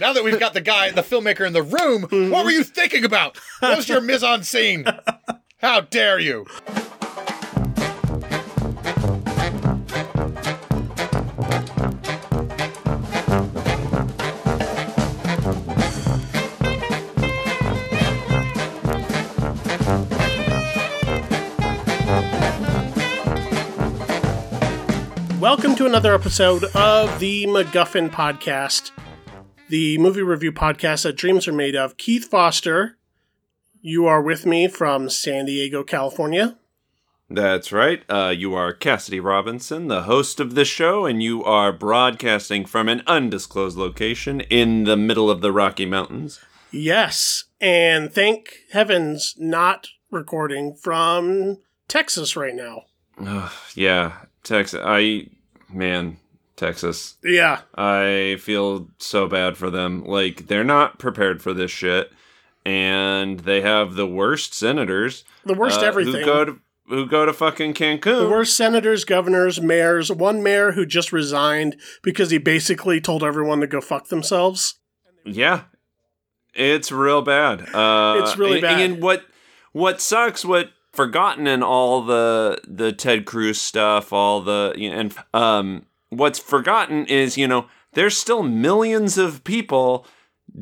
now that we've got the guy, the filmmaker in the room, what were you thinking about? What was your mise en scene? How dare you? Welcome to another episode of the MacGuffin Podcast, the movie review podcast that dreams are made of. Keith Foster, you are with me from San Diego, California. That's right. Uh, you are Cassidy Robinson, the host of this show, and you are broadcasting from an undisclosed location in the middle of the Rocky Mountains. Yes, and thank heavens not recording from Texas right now. Ugh, yeah, Texas. I, man, Texas. Yeah, I feel so bad for them. Like, they're not prepared for this shit, and they have the worst senators. the worst uh, everything. Who go to, who go to fucking Cancun. the worst senators, governors, mayors. One mayor who just resigned because he basically told everyone to go fuck themselves. Yeah, it's real bad. Uh, It's really and- bad. And what what sucks, what forgotten in all the the Ted Cruz stuff, all the you know, and um, what's forgotten is you know there's still millions of people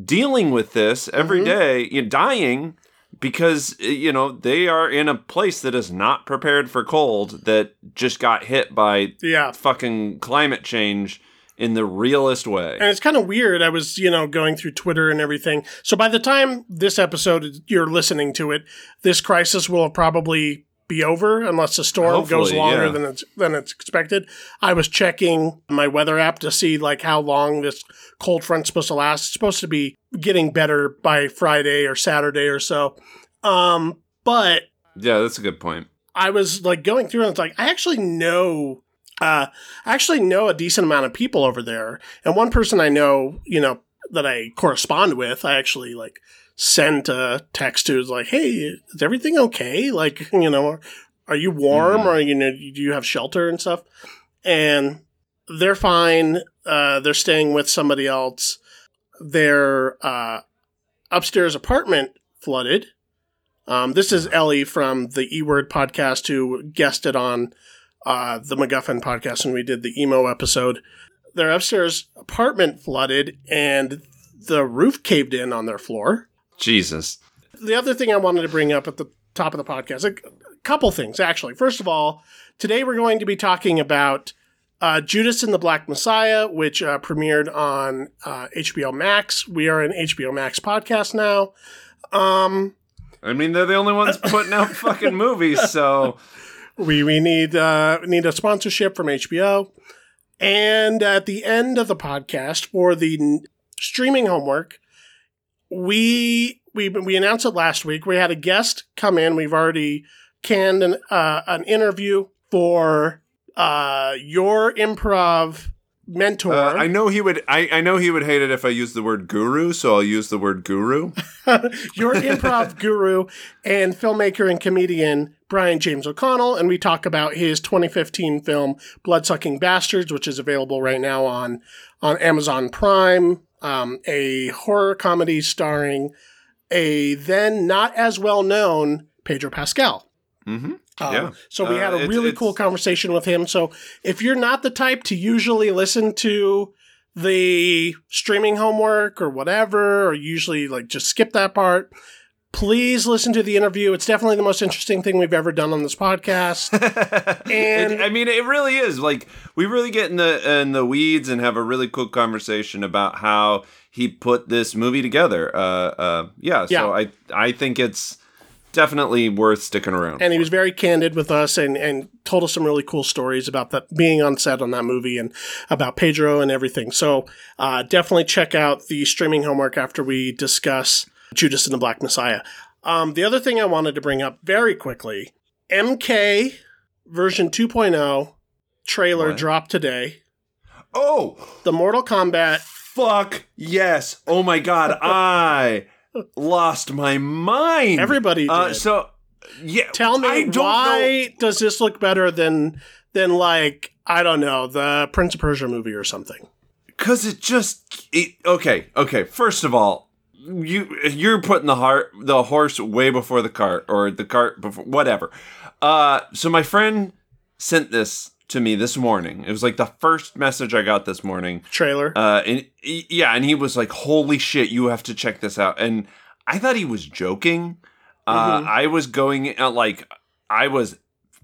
dealing with this every Mhm. day, you know, dying because uh, you know they are in a place that is not prepared for cold that just got hit by Yeah. fucking climate change in the realest way. And it's kind of weird. I was, you know, going through Twitter and everything. So by the time this episode you're listening to it, this crisis will have probably be over unless the storm goes longer yeah. than it's than it's expected. I was checking my weather app to see like how long this cold front's supposed to last. It's supposed to be getting better by Friday or Saturday or so. Um, but yeah, that's a good point. I was like going through and it's like I actually know uh I actually know a decent amount of people over there. And one person I know, you know, that I correspond with, I actually like sent a text to like, Hey, is everything okay? Like, you know, are you warm Mhm. or you know, do you have shelter and stuff? And they're fine. Uh they're staying with somebody else. Their uh upstairs apartment flooded. Um, this is Ellie from the E Word podcast who guested on uh, the MacGuffin podcast when we did the emo episode. Their upstairs apartment flooded and the roof caved in on their floor. Jesus. The other thing I wanted to bring up at the top of the podcast, a couple things actually. First of all, today we're going to be talking about uh, Judas and the Black Messiah, which uh, premiered on uh, HBO Max. We are an HBO Max podcast now. Um, I mean, they're the only ones putting out fucking movies, so We we need uh, need a sponsorship from HBO. And at the end of the podcast for the n- streaming homework, we we we announced it last week. We had a guest come in. We've already canned an uh, an interview for uh, your improv mentor. uh, I know he would. I, I know he would hate it if I used the word guru, so I'll use the word guru. your improv guru and filmmaker and comedian Brian James O'Connell, and we talk about his 2015 film Bloodsucking Bastards, which is available right now on on Amazon Prime. Um, a horror comedy starring a then not as well known Pedro Pascal. Mm-hmm. Um, Yeah. So we Uh, had a it's- really it's- cool conversation with him. So if you're not the type to usually listen to the streaming homework or whatever, or usually like just skip that part, please listen to the interview. It's definitely the most interesting thing we've ever done on this podcast. And- It- I mean, it really is. Like we really get in the in the weeds and have a really cool conversation about how he put this movie together. Uh, uh, yeah. Yeah. So I I think it's definitely worth sticking around. and he was very candid with us and, and told us some really cool stories about that being on set on that movie and about Pedro and everything. So uh, definitely check out the streaming homework after we discuss Judas and the Black Messiah. Um, the other thing I wanted to bring up very quickly MK version 2.0 trailer What? dropped today. oh, The Mortal Kombat. fuck yes! Oh my god, I lost my mind. Everybody did. Uh, so yeah, Tell me don't know. why does this look better than than like I don't know the Prince of Persia movie or something? because it just it, okay okay first of all you you're putting the heart the horse way before the cart or the cart before whatever uh so my friend sent this to me this morning it was like the first message i got this morning Trailer. uh and yeah and he was like holy shit you have to check this out and i thought he was joking uh Mhm. i was going uh, like i was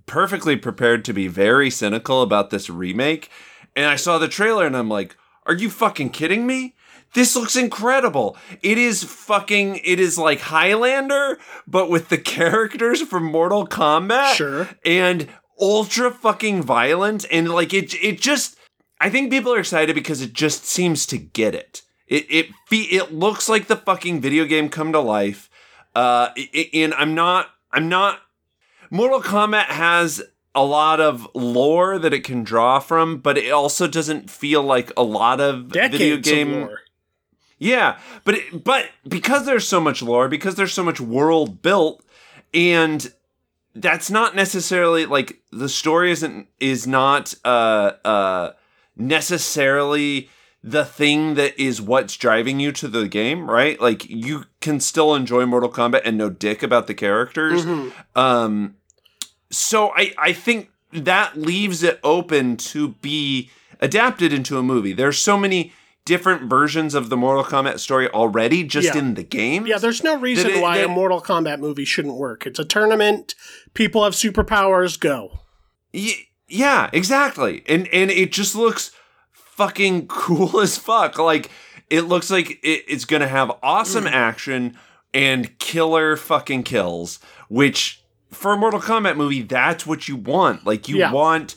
perfectly prepared to be very cynical about this remake and I saw the trailer and I'm like, are you fucking kidding me? This looks incredible. It is fucking it is like Highlander but with the characters from Mortal Kombat sure. and ultra fucking violent and like it it just I think people are excited because it just seems to get it. It it fe- it looks like the fucking video game come to life. Uh and I'm not I'm not Mortal Kombat has a lot of lore that it can draw from, but it also doesn't feel like a lot of Decades video game of lore. Yeah, but it, but because there's so much lore, because there's so much world built, and that's not necessarily like the story isn't is not uh uh necessarily the thing that is what's driving you to the game, right? Like you can still enjoy Mortal Kombat and know dick about the characters. Mhm. Um, so I I think that leaves it open to be adapted into a movie. There's so many different versions of the Mortal Kombat story already just Yeah. in the game. Yeah, there's no reason That it- why a Mortal Kombat movie shouldn't work. It's a tournament. People have superpowers. Go. Y- yeah, exactly. And and it just looks fucking cool as fuck. Like it looks like it, it's gonna have awesome Mm. action and killer fucking kills, which for a Mortal Kombat movie, that's what you want. Like you Yeah. want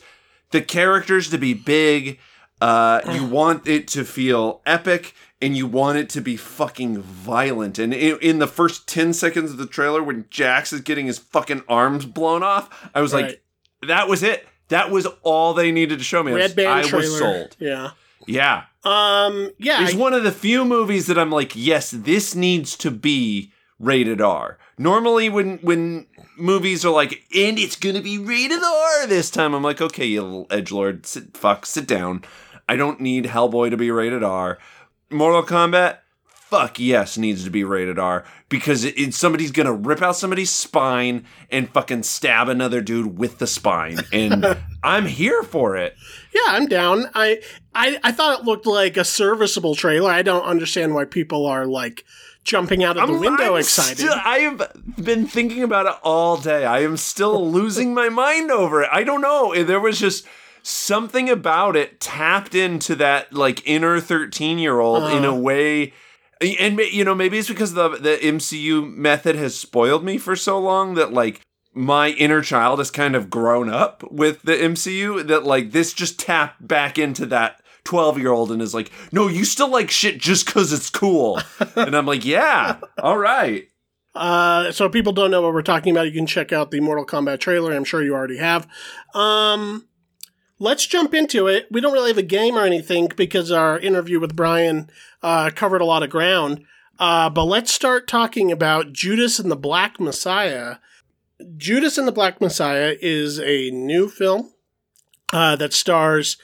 the characters to be big, uh, you want it to feel epic. And you want it to be fucking violent. And in, in the first 10 seconds of the trailer, when Jax is getting his fucking arms blown off, I was like, that was it. That was all they needed to show me. I was- Red Band I trailer. was sold. Yeah. Yeah. Um. Yeah. It's I- one of the few movies that I'm like, yes, this needs to be rated R. Normally when when movies are like, and it's gonna be rated R this time, I'm like, okay, you little edgelord, sit fuck, sit down. I don't need Hellboy to be rated R. Mortal Kombat, fuck yes, needs to be rated R because it, it- somebody's gonna rip out somebody's spine and fucking stab another dude with the spine, and I'm here for it. yeah, I'm down. I, I I thought it looked like a serviceable trailer. I don't understand why people are like jumping out of the window I'm excited. I have been thinking about it all day. I am still losing my mind over it. I don't know. There was just something about it tapped into that like inner 13 year old in a Uh. way. And you know, maybe it's because the the MCU method has spoiled me for so long that like my inner child has kind of grown up with the MCU that like this just tapped back into that 12 year old and is like, no, you still like shit just because it's cool. and I'm like, yeah, all right. Uh, so if people don't know what we're talking about, you can check out the Mortal Kombat trailer. I'm sure you already have. Um, let's jump into it. We don't really have a game or anything because our interview with Brian uh, covered a lot of ground. Uh, but let's start talking about Judas and the Black Messiah. Judas and the Black Messiah is a new film uh, that stars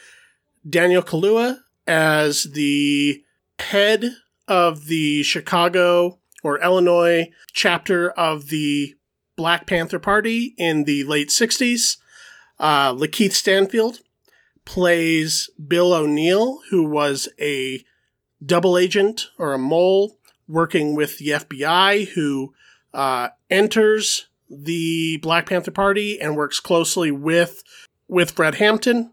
Daniel Kaluuya as the head of the Chicago or Illinois chapter of the Black Panther Party in the late 60s. Uh, Lakeith Stanfield plays Bill O'Neill, who was a double agent or a mole working with the FBI, who uh, enters the Black Panther Party and works closely with with Fred Hampton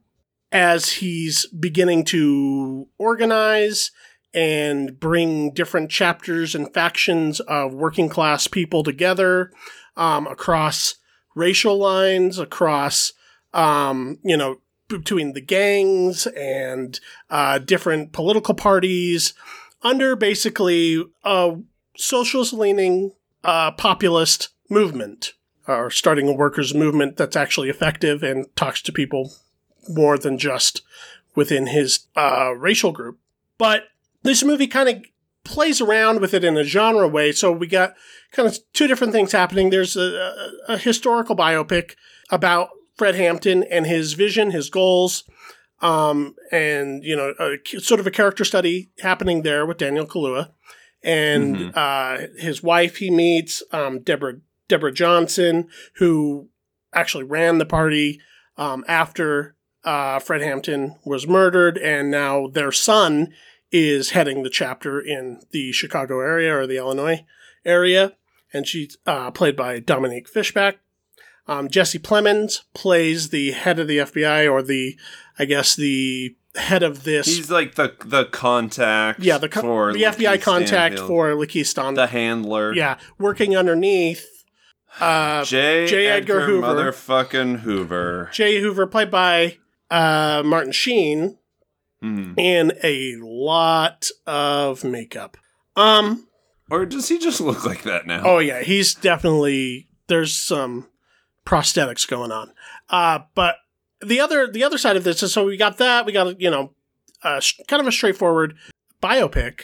as he's beginning to organize and bring different chapters and factions of working class people together um, across racial lines, across um, you know between the gangs and uh, different political parties under basically a socialist leaning uh, populist movement or starting a workers movement that's actually effective and talks to people more than just within his uh, racial group. But this movie kind of plays around with it in a genre way. So we got kind of two different things happening. There's a, a, a historical biopic about Fred Hampton and his vision, his goals, um, and you know, a, sort of a character study happening there with Daniel Kaluuya and Mhm. uh, his wife. He meets um, Deborah Deborah Johnson, who actually ran the party um, after uh, Fred Hampton was murdered, and now their son is heading the chapter in the Chicago area or the Illinois area, and she's uh, played by Dominique Fishback. Um, Jesse Plemons plays the head of the FBI, or the, I guess, the head of this. He's like the the contact. yeah, the co- for the FBI Lakeith contact Stanfield. for Lakeith Stan. the handler. yeah, working underneath uh, J. J. Edgar Edgar, Hoover. motherfucking Hoover. Jay Hoover, played by uh, Martin Sheen, Hmm. and a lot of makeup. Um. Or does he just look like that now? Oh yeah, he's definitely there's some prosthetics going on. Uh, but the other the other side of this is so we got that we got you know uh, kind of a straightforward biopic,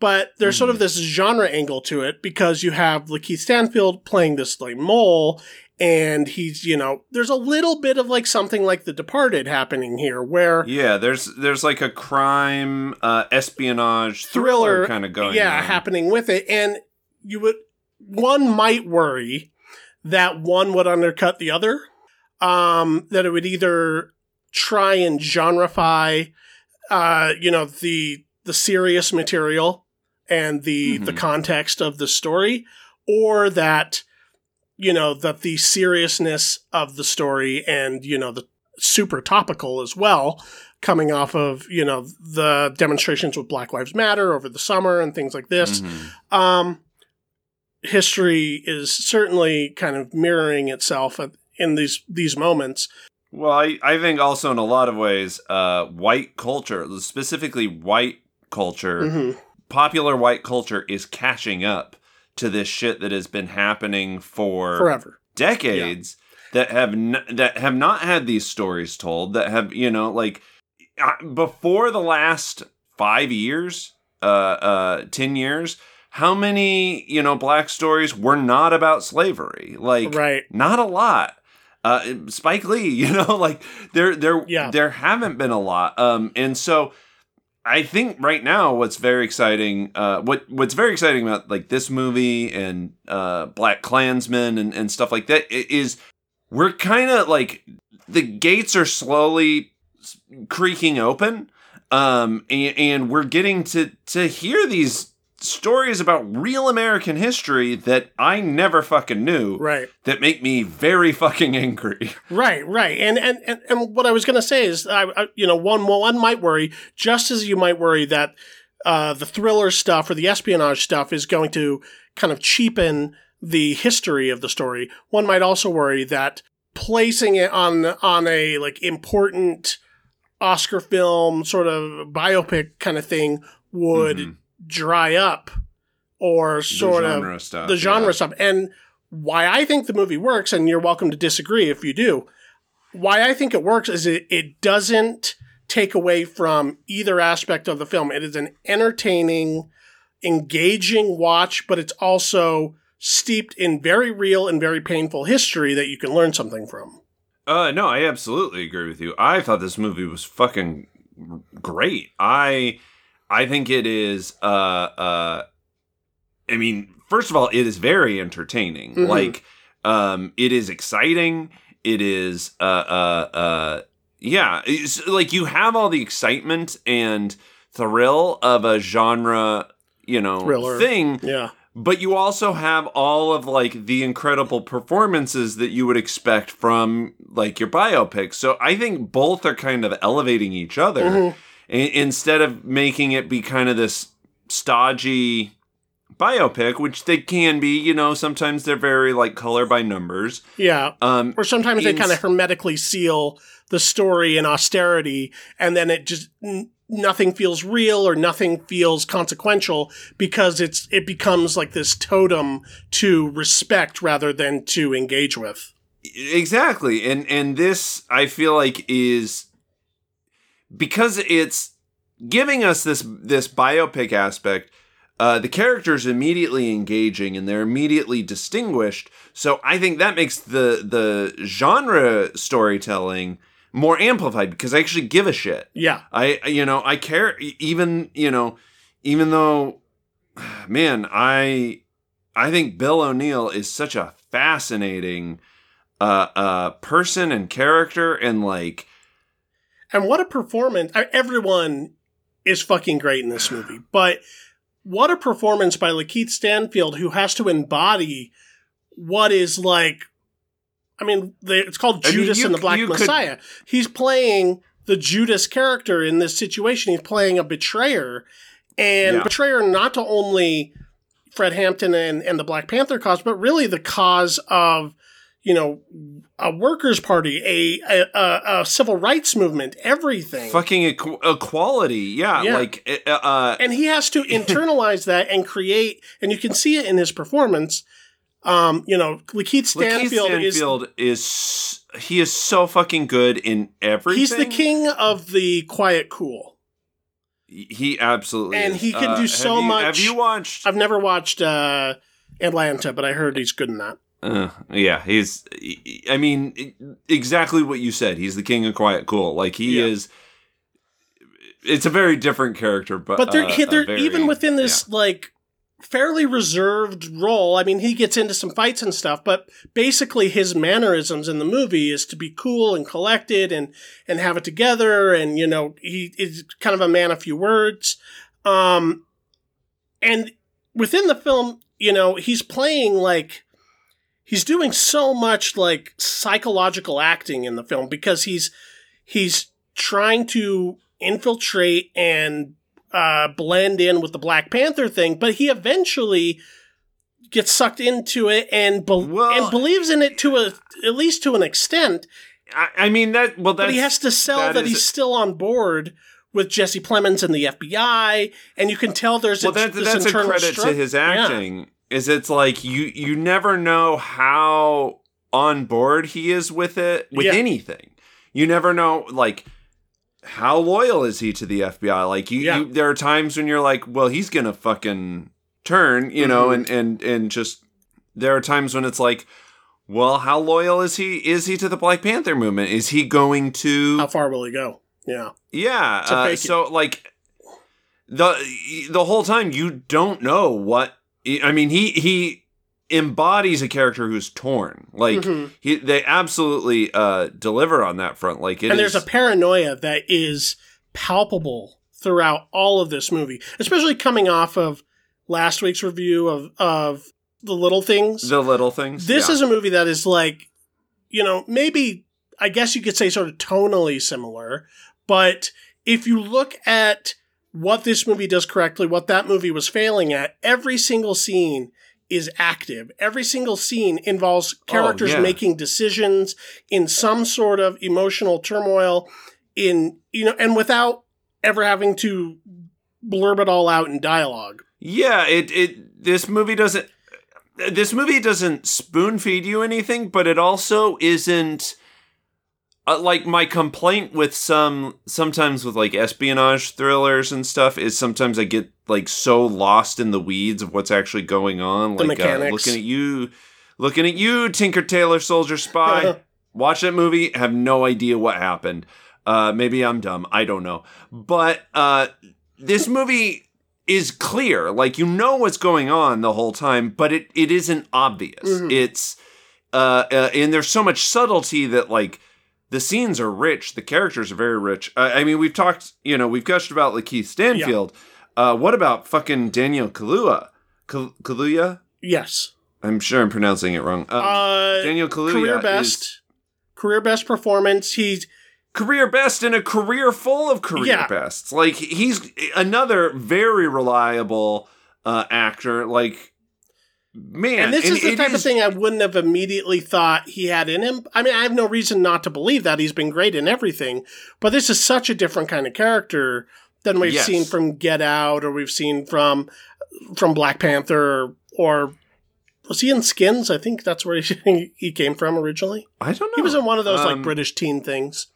but there's sort of this genre angle to it because you have Lakeith Stanfield playing this like mole. And he's, you know, there's a little bit of like something like The Departed happening here, where Yeah, there's there's like a crime uh, espionage thriller, thriller, kind of going. yeah on. happening with it and you would one might worry that one would undercut the other um that it would either try and genreify uh you know the the serious material and the the Mhm. context of the story or that you know that the seriousness of the story and you know the super topical as well coming off of you know the demonstrations with black lives matter over the summer and things like this Mhm. um history is certainly kind of mirroring itself in these these moments. Well, I, I think also in a lot of ways, uh, white culture, specifically white culture, Mhm. popular white culture is catching up to this shit that has been happening for forever. decades that have n- that have not had these stories told that have you know like before the last 5 years uh uh 10 years how many you know black stories were not about slavery? Like right. not a lot. Uh Spike Lee you know like there there Yeah. there haven't been a lot. Um and so I think right now what's very exciting uh what what's very exciting about like this movie and uh BlacKkKlansman and and stuff like that i- we're kind of like the gates are slowly creaking open. Um and, and we're getting to to hear these stories about real American history that I never fucking knew right that make me very fucking angry. right right and and and, and what i was going to say is I, I you know one one might worry just as you might worry that uh the thriller stuff or the espionage stuff is going to kind of cheapen the history of the story one might also worry that placing it on on a like important oscar film sort of biopic kind of thing would Mhm. Dry up or The sort of stuff, the genre yeah. stuff. And why I think the movie works, and you're welcome to disagree if you do. Why I think it works is it, it doesn't take away from either aspect of the film. It is an entertaining, engaging watch, but it's also steeped in very real and very painful history that you can learn something from. Uh, no, I absolutely agree with you. I thought this movie was fucking great. I, I think it is. Uh, uh, I mean, first of all, it is very entertaining. Mhm. Like, um, it is exciting. It is. Uh, uh, uh, yeah. It's, like you have all the excitement and thrill of a genre, you know, Thriller. thing Yeah. but you also have all of like the incredible performances that you would expect from like your biopic. So I think both are kind of elevating each other Mhm. Instead of making it be kind of this stodgy biopic, which they can be. You know, sometimes they're very like color by numbers. Yeah. Um, Or sometimes they kind of hermetically seal the story in austerity, and then it just n- nothing feels real or nothing feels consequential because it's it becomes like this totem to respect rather than to engage with. exactly and and this i feel like is because it's giving us this this biopic aspect uh, the characters immediately engaging and they're immediately distinguished so i think that makes the the genre storytelling more amplified because I actually give a shit. Yeah. I you know I care even you know even though man I I think Bill O'Neill is such a fascinating uh uh person and character and like And what a performance. I, everyone is fucking great in this movie, but what a performance by Lakeith Stanfield, who has to embody what is like. I mean, they, it's called I mean, Judas you- and the Black you could- Messiah. He's playing the Judas character in this situation. He's playing a betrayer, and Yeah. betrayer not to only Fred Hampton and, and the Black Panther cause, but really the cause of you know a workers' party, a a, a, a civil rights movement, everything. fucking equ- equality yeah, Yeah. like uh, uh and he has to internalize that and create, and you can see it in his performance. Um, you know, Lakeith Stanfield, Lakeith Stanfield is, he is so fucking good in everything. he's the king of the quiet cool. He absolutely And is. he can Uh, do have so you- much- Have you watched? I've never watched uh, Atlanta, but I heard he's good in that. Uh, yeah, he's. I mean, exactly what you said. He's the king of quiet cool. Like he Yeah. is. It's a very different character, but But they're, uh, they're very- even within this like fairly reserved role. I mean, he gets into some fights and stuff, but basically his mannerisms in the movie is to be cool and collected and and have it together. And you know, he is kind of a man of few words. Um, and within the film, you know, he's playing like he's doing so much like psychological acting in the film because he's he's trying to infiltrate and uh, blend in with the Black Panther thing, but he eventually gets sucked into it and be- Well- and believes in it to a at least to an extent. I, I mean that. Well, But he has to sell that that, he's still on board with Jesse Plemons and the FBI, and you can tell there's well, a, that, that's a credit to his Yeah. Is it's like you you never know how on board he is with it with Yeah. anything. You never know like how loyal is he to the FBI? Like you, Yeah. you there are times when you're like, well, he's gonna fucking turn, you know, Mhm. and and and just there are times when it's like, well, how loyal is he? Is he to the Black Panther movement? Is he going to? How far will he go? Yeah. Yeah. Uh, so like the the whole time you don't know what I mean. He he embodies a character who's torn. Like Mhm. he they absolutely uh deliver on that front. Like and there's is- a paranoia that is palpable throughout all of this movie, especially coming off of last week's review of of the little things. the little things. this yeah. is a movie that is like, you know, maybe I guess you could say sort of tonally similar, but if you look at what this movie does correctly, what that movie was failing at, every single scene is active. Every single scene involves oh, characters yeah. making decisions in some sort of emotional turmoil in you know and without ever having to blurb it all out in dialogue. Yeah, it it this movie doesn't this movie doesn't spoon feed you anything, but it also isn't uh, like my complaint with some sometimes with like espionage thrillers and stuff is sometimes I get like so lost in the weeds of what's actually going on. The like uh, looking at you, looking at you, Tinker Tailor Soldier Spy. Watch that movie, have no idea what happened. Uh, maybe I'm dumb. I don't know. But uh, this movie is clear. Like you know what's going on the whole time, but it, it isn't obvious. Mhm. It's uh, uh, and there's so much subtlety that like the scenes are rich. The characters are very rich. Uh, I mean, we've talked. You know, we've gushed about Lakeith Stanfield. Uh, what about fucking Daniel Kaluuya? Kal- Kaluuya? yes. I'm sure I'm pronouncing it wrong. Um, Uh, Daniel Kaluuya career is- best. Career best performance. He's career best in a career full of career Yeah. bests. Like he's another very reliable uh, actor. Like man, and this is the type of thing I wouldn't have immediately thought he had in him. I mean, I have no reason not to believe that he's been great in everything, but this is such a different kind of character than we've Yes. seen from Get Out or we've seen from from Black Panther or, or was he in Skins? I think that's where he, he came from originally. I don't know. He was in one of those Um, like British teen things.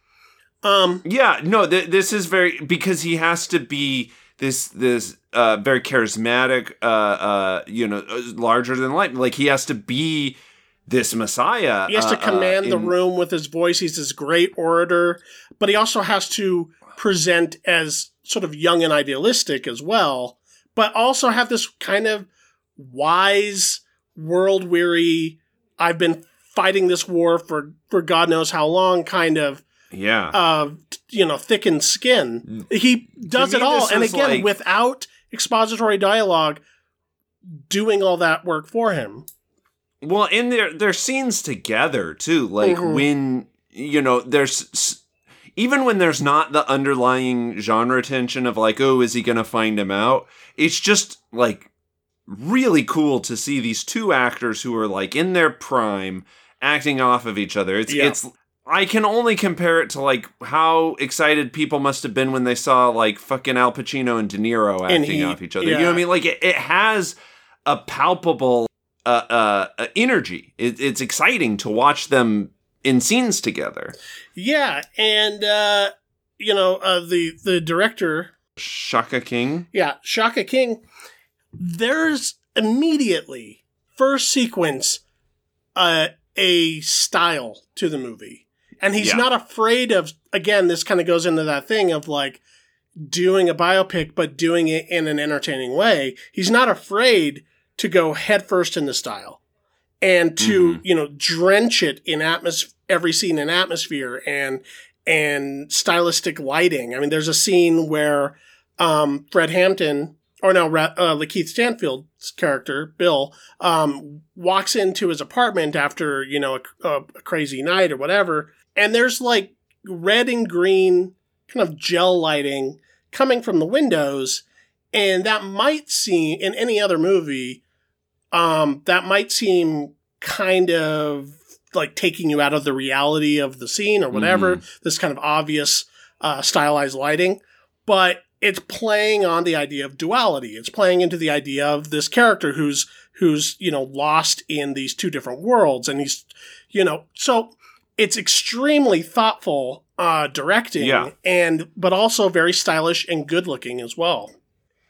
Um, Yeah, no, th- this is very because he has to be this this uh very charismatic uh uh you know larger than life like he has to be this messiah. He has to uh, uh, command the room with his voice. He's this great orator, but he also has to present as sort of young and idealistic as well, but also have this kind of wise, world weary, I've been fighting this war for, for God knows how long kind of, Yeah. uh, you know, thickened skin. He does it all. And again, like- without expository dialogue doing all that work for him. Well, and their their scenes together too, like Mhm. when you know there's even when there's not the underlying genre tension of like, oh, is he gonna find him out? It's just like really cool to see these two actors who are like in their prime acting off of each other. It's Yeah. it's I can only compare it to like how excited people must have been when they saw like fucking Al Pacino and De Niro acting he- off each other. You know what. I mean? Like it, it has a palpable uh, uh, uh, energy. It, it's exciting to watch them in scenes together. Yeah, and uh, you know uh, the the director, Shaka King. yeah, Shaka King. There's immediately first sequence uh, a style to the movie, and he's Yeah. not afraid of. Again, this kind of goes into that thing of like doing a biopic, but doing it in an entertaining way. He's not afraid to go headfirst in the style and to Mhm. you know drench it in atmos every scene in atmosphere and and stylistic lighting. I mean, there's a scene where um, Fred Hampton, or no, uh, Lakeith Stanfield's character Bill, um, walks into his apartment after you know a, a crazy night or whatever, and there's like red and green kind of gel lighting coming from the windows, and that might seem in any other movie, um, that might seem kind of like taking you out of the reality of the scene or whatever. This kind of obvious uh, stylized lighting, but it's playing on the idea of duality. It's playing into the idea of this character who's who's you know lost in these two different worlds, and he's you know so it's extremely thoughtful uh, directing, Yeah. and but also very stylish and good looking as well.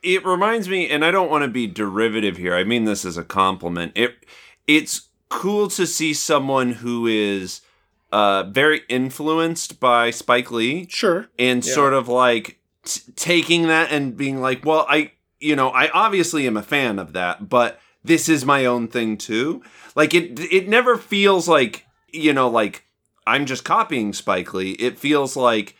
It reminds me, and I don't want to be derivative here. I mean this as a compliment. It it's cool to see someone who is uh, very influenced by Spike Lee Sure, and Yeah. sort of like t- taking that and being like, well, I, you know, I obviously am a fan of that, but this is my own thing too. Like it, it never feels like, you know, like I'm just copying Spike Lee. It feels like,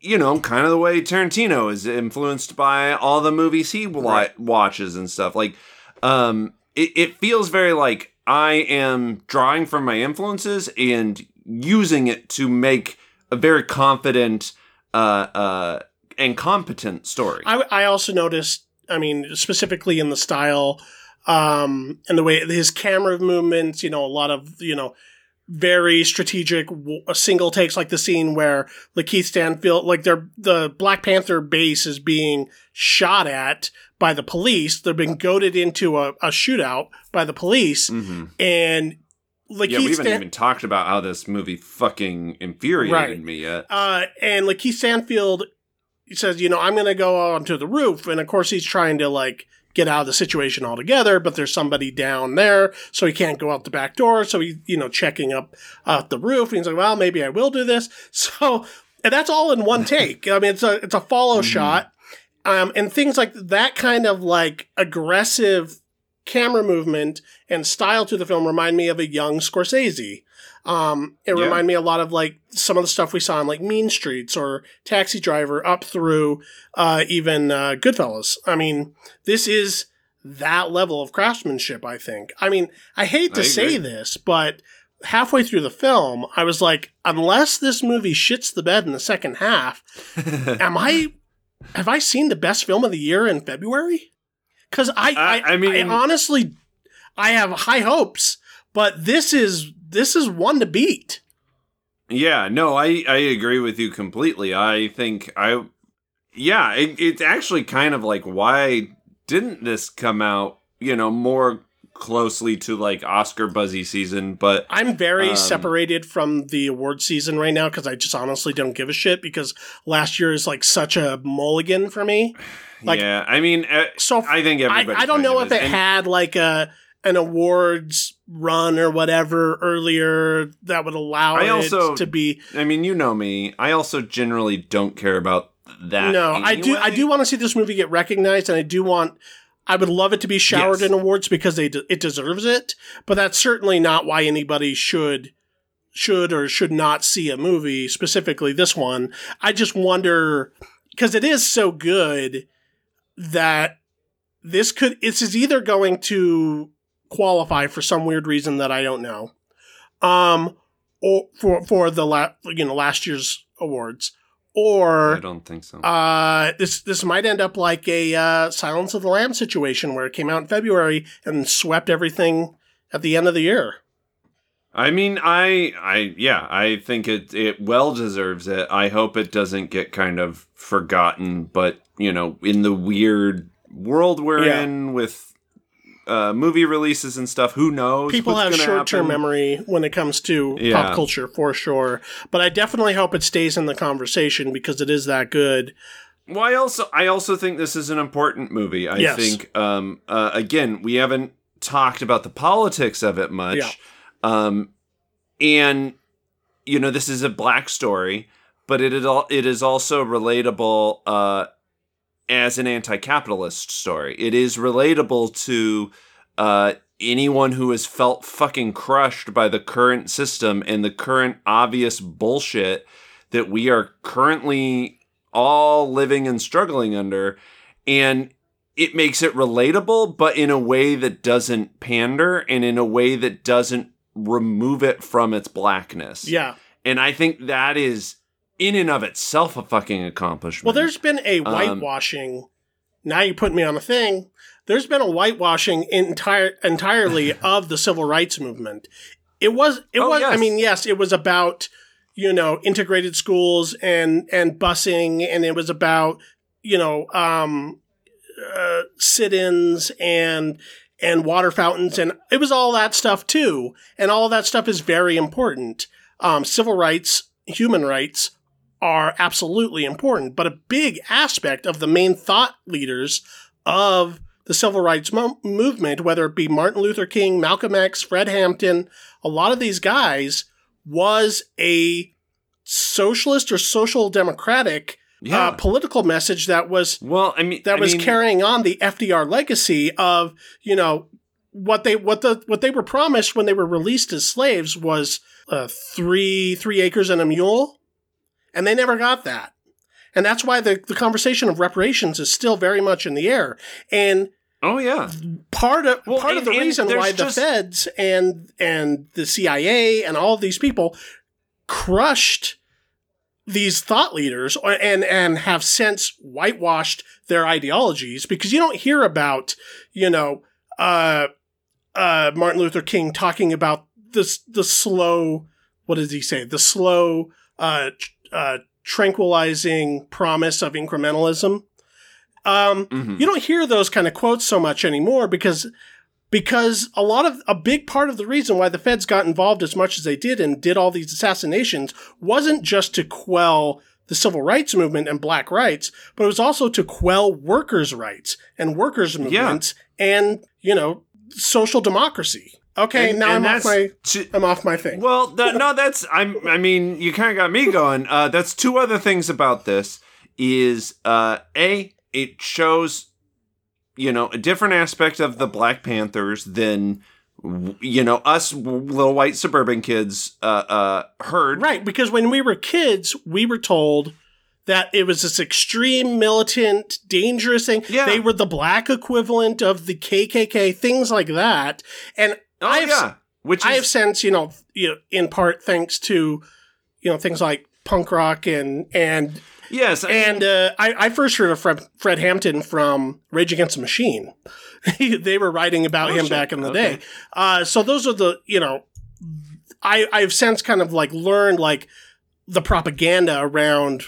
you know, kind of the way Tarantino is influenced by all the movies he wa- watches and stuff. Like, um, it, it feels very like I am drawing from my influences and using it to make a very confident uh, uh, and competent story. I, I also noticed, I mean, specifically in the style um, and the way his camera movements, you know, a lot of, you know, very strategic single takes, like the scene where Lakeith Stanfield, like their the Black Panther base is being shot at by the police. They're being goaded into a, a shootout by the police, Mhm. and Lakeith Yeah, we haven't Stan- even talked about how this movie fucking infuriated Right. me yet. Uh, and Lakeith Stanfield says, you know, I'm going to go onto the roof. And of course, he's trying to like get out of the situation altogether, but there's somebody down there, so he can't go out the back door. So he, you know, checking up out the roof. And he's like, well, maybe I will do this. So, and that's all in one take. I mean, it's a, it's a follow shot. Um, and things like that kind of like aggressive camera movement and style to the film remind me of a young Scorsese. Um, it Yeah. remind me a lot of like some of the stuff we saw in like Mean Streets or Taxi Driver up through uh, even uh, Goodfellas. I mean, this is that level of craftsmanship. I think. I mean, I hate to I say this, but halfway through the film, I was like, unless this movie shits the bed in the second half, am I? Have I seen the best film of the year in February? Because I, I, I- I mean- I honestly, I have high hopes, but this is this is one to beat. Yeah, no, I I agree with you completely. I think I yeah, it, it's actually kind of like why didn't this come out, you know, more closely to like Oscar buzzy season, but I'm very Um, separated from the award season right now because I just honestly don't give a shit because last year is like such a mulligan for me. Like- yeah, I mean, uh, So I think everybody I don't know if it And- had like a an awards run or whatever earlier that would allow I it also- to be I mean, you know me. I also generally don't care about that. no i do i do want to see this movie get recognized and i do want i would love it to be showered Yes. in awards because they it deserves it but that's certainly not why anybody should should or should not see a movie specifically this one i just wonder because it is so good that this could this is either going to qualify for some weird reason that i don't know um or for for the la- you know last year's awards or I don't think so. uh, this this might end up like a uh, Silence of the Lambs situation where it came out in February and swept everything at the end of the year. I mean, I, I, yeah, I think it, it well deserves it. I hope it doesn't get kind of forgotten, but you know, in the weird world we're Yeah. in with uh, movie releases and stuff, who knows? People have short term memory when it comes to Yeah. pop culture for sure, but I definitely hope it stays in the conversation because it is that good. Well, I also, I also think this is an important movie. I Yes. think, um, uh, again, we haven't talked about the politics of it much. Yeah. Um, and you know, this is a black story, but it is al- it is also relatable uh, as an anti-capitalist story. It is relatable to uh, anyone who has felt fucking crushed by the current system and the current obvious bullshit that we are currently all living and struggling under, and it makes it relatable, but in a way that doesn't pander and in a way that doesn't remove it from its blackness. Yeah. And I think that is in and of itself a fucking accomplishment. Well, there's been a Um, whitewashing. now you put me on a thing. There's been a whitewashing entire entirely of the civil rights movement. It was. It Oh, was. I mean, yes, it was about you know integrated schools and and busing, and it was about you know um, uh, sit-ins and and water fountains, and it was all that stuff too. And all that stuff is very important. Um, civil rights, human rights are absolutely important, but a big aspect of the main thought leaders of the civil rights mo- movement, whether it be Martin Luther King, Malcolm X, Fred Hampton, a lot of these guys was a socialist or social democratic yeah. uh, political message that was well, I mean, that I was mean, carrying on the FDR legacy of you know what they what the what they were promised when they were released as slaves was uh, three three acres and a mule, and they never got that, and that's why the the conversation of reparations is still very much in the air. And Oh yeah. part of Well, part of the reason why the just- feds and and the CIA and all these people crushed these thought leaders and and have since whitewashed their ideologies because you don't hear about you know uh uh Martin Luther King talking about this the slow what does he say the slow uh uh tranquilizing promise of incrementalism. Um Mhm. you don't hear those kind of quotes so much anymore because because a lot of a big part of the reason why the feds got involved as much as they did and did all these assassinations wasn't just to quell the civil rights movement and black rights but it was also to quell workers rights and workers movements and you know social democracy okay And- now and i'm off my i'm off my thing Well, no, that's I'm. I mean, you kind of got me going. Uh, that's two other things about this. Is uh, a it shows, you know, a different aspect of the Black Panthers than you know us little white suburban kids uh, uh, heard. Right, because when we were kids, we were told that it was this extreme, militant, dangerous thing. Yeah. They were the black equivalent of the KKK, things like that. And Oh I have, yeah, which is I have since, you know, you know, in part thanks to, you know, things like punk rock and and yes, I mean, and uh, I, I first heard of Fred, Fred Hampton from Rage Against the Machine. they were writing about Oh, him shit. back in the Okay. day. Uh, so those are the you know, I I've since kind of like learned like the propaganda around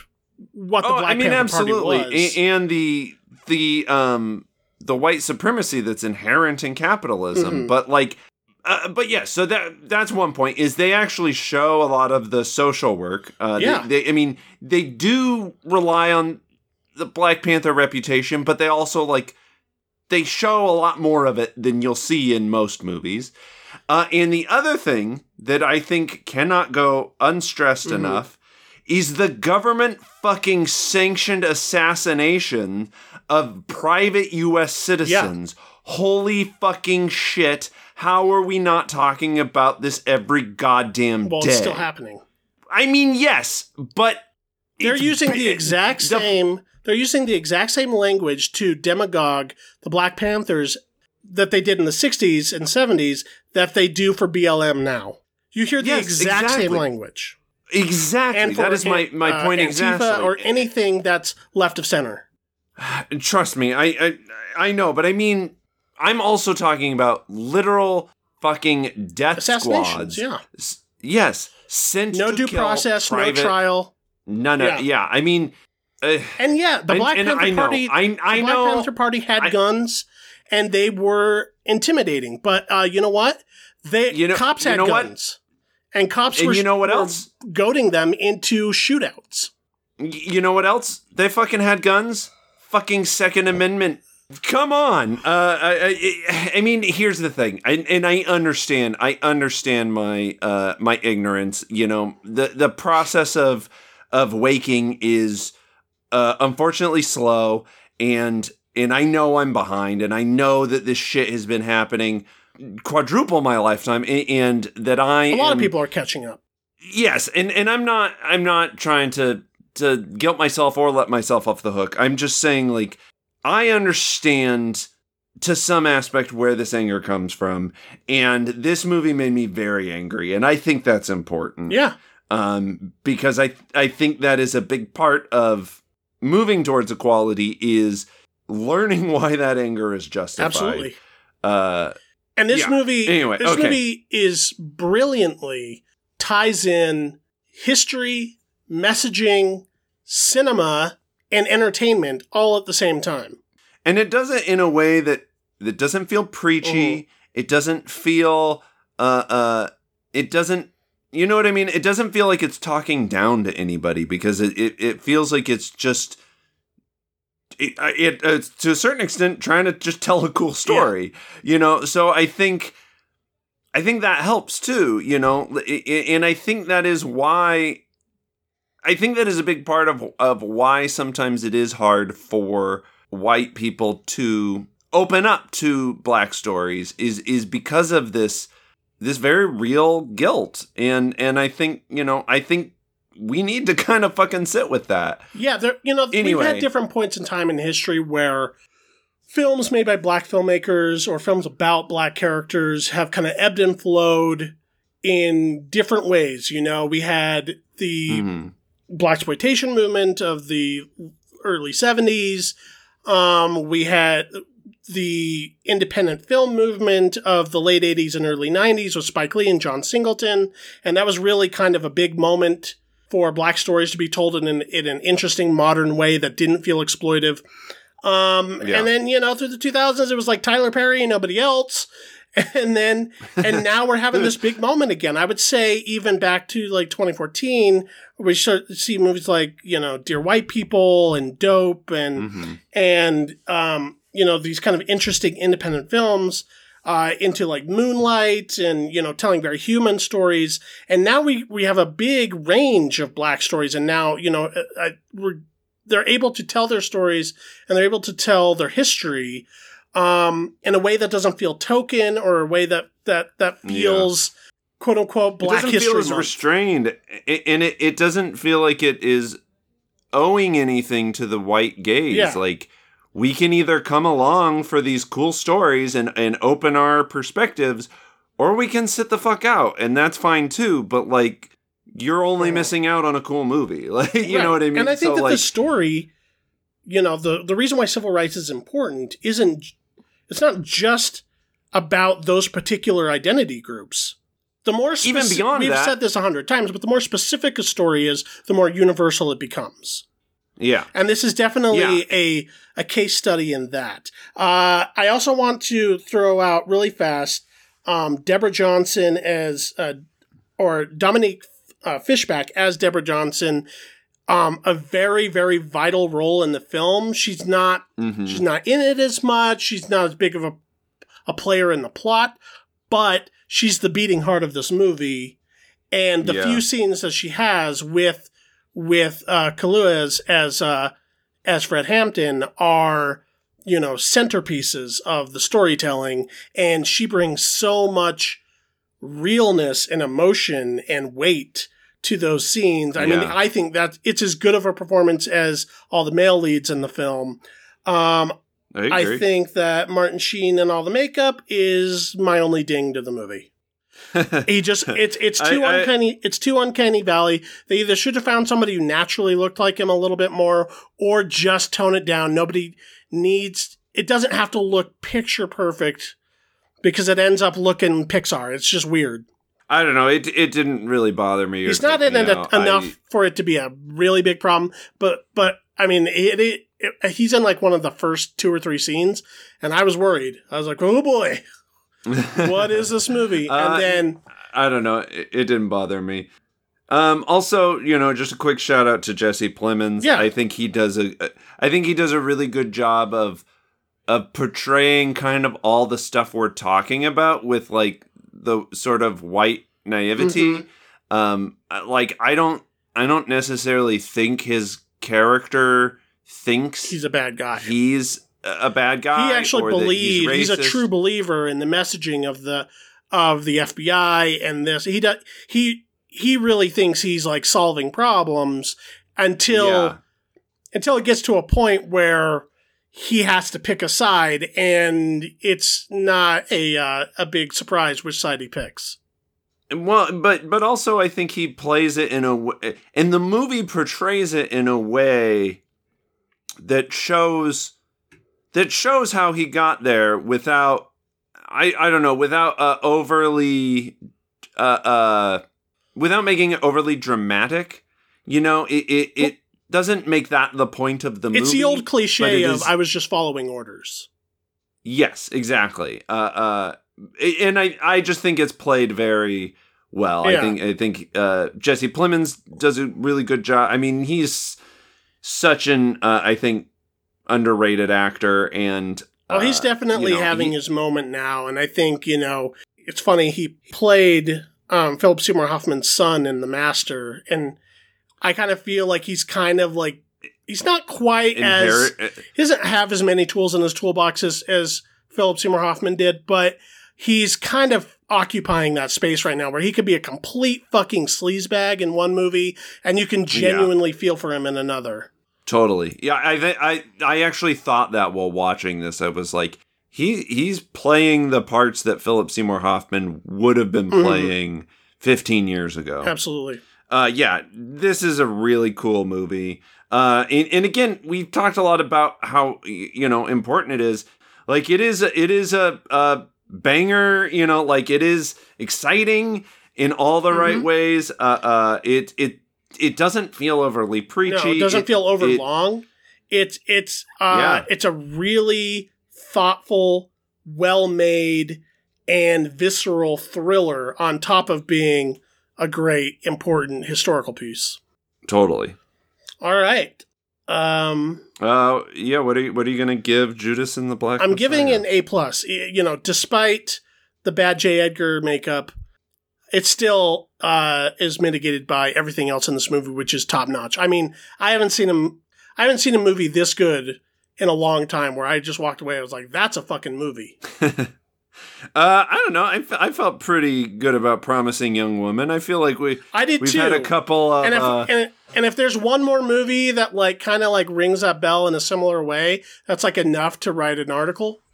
what the oh, Black I mean, Panther absolutely, Party was. And the the um the white supremacy that's inherent in capitalism. Mhm. But like, uh, but yeah, so that that's one point is they actually show a lot of the social work. Uh, Yeah. they, I mean, they do rely on the Black Panther reputation, but they also like they show a lot more of it than you'll see in most movies. Uh, and the other thing that I think cannot go unstressed enough is the government fucking sanctioned assassination of private U.S. citizens. Holy fucking shit. How are we not talking about this every goddamn Well, day? it's still happening. I mean, yes, but They're using the exact the- same. They're using the exact same language to demagogue the Black Panthers that they did in the '60s and '70s that they do for BLM now. You hear the Yes, exact same language. Exactly. For that is my, my uh, point Antifa exactly. or anything that's left of center. Trust me, I, I I know, but I mean, I'm also talking about literal fucking death Assassinations, squads. yeah. S- yes, sent No to due kill process, private, no trial. None of Yeah. yeah. I mean, uh, And yeah, the Black and Panther I know, Party. I- I the Black know- Panther Party had I- guns, and they were intimidating. But uh, you know what? They You know- cops you had know what? guns, and cops and were you know what else? goading them into shootouts. You know what else? They fucking had guns. Fucking Second Amendment. Come on. Uh, I, I, I mean, here's the thing, I, and I understand. I understand my uh, my ignorance. You know, the the process of of waking is uh, unfortunately slow, and and I know I'm behind, and I know that this shit has been happening quadruple my lifetime, a- and that I A lot of people are catching up. yes and and i'm not i'm not trying to to guilt myself or let myself off the hook i'm just saying like i understand to some aspect where this anger comes from and this movie made me very angry and i think that's important Yeah, um because i i think that is a big part of moving towards equality is learning why that anger is justified absolutely. uh And this Yeah. movie, Anyway, this okay. movie is brilliantly ties in history, messaging, cinema, and entertainment all at the same time. and it does it in a way that that doesn't feel preachy. It doesn't feel uh uh it doesn't you know what i mean? It doesn't feel like it's talking down to anybody because it it, it feels like it's just it, it uh, to a certain extent trying to just tell a cool story you know? So i think i think that helps too you know? And i think that is why I think that is a big part of of why sometimes it is hard for white people to open up to black stories is is because of this this very real guilt and and I think you know I think we need to kind of fucking sit with that Yeah, there. You know, we've had different points in time in history where films made by black filmmakers or films about black characters have kind of ebbed and flowed in different ways. You know, we had the Mhm. Black exploitation movement of the early 70s um, we had the independent film movement of the late 80s and early 90s with spike lee and john singleton. And that was really kind of a big moment for black stories to be told in an, in an interesting modern way that didn't feel exploitive um, Yeah. and then you know through the 2000s it was like tyler perry and nobody else and then and now we're having this big moment again i would say even back to like 2014 we start see movies like you know dear white people and dope and Mhm. and um, you know these kind of interesting independent films uh, into like Moonlight and you know telling very human stories. And now we we have a big range of black stories, and now you know uh, uh, we're they're able to tell their stories and they're able to tell their history um, in a way that doesn't feel token or a way that that that Yeah. feels quote unquote it black doesn't history feel as Month. restrained and it, it doesn't feel like it is owing anything to the white gaze Yeah. like we can either come along for these cool stories and, and open our perspectives or we can sit the fuck out and that's fine too but like you're only Yeah. missing out on a cool movie like you Right. know what i mean And I think so that like the story, you know, the the reason why civil rights is important isn't it's not just about those particular identity groups. The more Even speci- beyond we've that- said this a hundred times, but the more specific a story is, the more universal it becomes. yeah And this is definitely Yeah. a a case study in that. Uh, I also want to throw out really fast um, Deborah Johnson as uh, or Dominique uh, Fishback as Deborah Johnson. Um, a very very vital role in the film. She's not Mhm. she's not in it as much. She's not as big of a a player in the plot, but she's the beating heart of this movie. And the Yeah. few scenes that she has with with uh, Kaluuya as as, uh, as Fred Hampton are you know centerpieces of the storytelling, and she brings so much realness and emotion and weight to those scenes. I mean, I think that it's as good of a performance as all the male leads in the film. Um, I. I think that Martin Sheen and all the makeup is my only ding to the movie. He just it's it's too I- I- uncanny it's too uncanny valley. They either should have found somebody who naturally looked like him a little bit more or just tone it down. Nobody needs it doesn't have to look picture perfect because it ends up looking Pixar. It's just weird. I don't know. It it didn't really bother me. He's not in it out. enough I- for it to be a really big problem, but but I mean it, it, it he's in like one of the first two or three scenes and I was worried. I was like, "Oh boy, what is this movie?" Uh, and then I don't know. It, it didn't bother me. Um, also, you know, just a quick shout out to Jesse Plemons. Yeah. I think he does a. I think he does a really good job of of portraying kind of all the stuff we're talking about with like the sort of white naivety. Mm-hmm. Um, like I don't, I don't necessarily think his character thinks he's a bad guy. he's a bad guy. he actually believes he's, a true believer in the messaging of the of the FBI and this. He does he he really thinks he's like solving problems until Yeah. until it gets to a point where he has to pick a side and it's not a uh, a big surprise which side he picks. Well, but but also I think he plays it in a way, and the movie portrays it in a way that shows that shows how he got there without I I don't know without uh, overly uh uh without making it overly dramatic. You know, it it, it doesn't make that the point of the movie. It's the old cliche of is- I was just following orders. Yes, exactly. Uh, uh, and I, I just think it's played very well. Yeah. I think, I think uh, Jesse Plemons does a really good job. I mean, he's such an, uh, I think, underrated actor, and Oh, he's uh, definitely you know, having he- his moment now, and I think you know it's funny. He played um, Philip Seymour Hoffman's son in The Master, and I kind of feel like he's kind of like he's not quite as he doesn't have as many tools in his toolbox as, as Philip Seymour Hoffman did, but he's kind of occupying that space right now where he could be a complete fucking sleazebag in one movie, and you can genuinely feel for him in another. Totally. Yeah, I thi- I I actually thought that while watching this. I was like, he he's playing the parts that Philip Seymour Hoffman would have been Mhm. playing 15 years ago. Absolutely. Uh yeah this is a really cool movie uh and, and again we've talked a lot about how you know important it is like it is a, it is a, a banger you know like it is exciting in all the right Mhm. ways uh uh it it it doesn't feel overly preachy No, it doesn't feel over it- long. It's it's uh Yeah. it's a really thoughtful, well made, and visceral thriller on top of being a great, important historical piece. totally All right. Um uh yeah what are you what are you gonna give judas and the black I'm giving an A plus. You know, despite the bad J. Edgar makeup, it still uh, is mitigated by everything else in this movie, which is top notch. I mean, I haven't seen him. I haven't seen a movie this good in a long time. Where I just walked away. I was like, "That's a fucking movie." uh i don't know I, I felt pretty good about promising young woman i feel like we I did We've too. had a couple of and if uh, and, and if there's one more movie that like kind of like rings that bell in a similar way, that's like enough to write an article.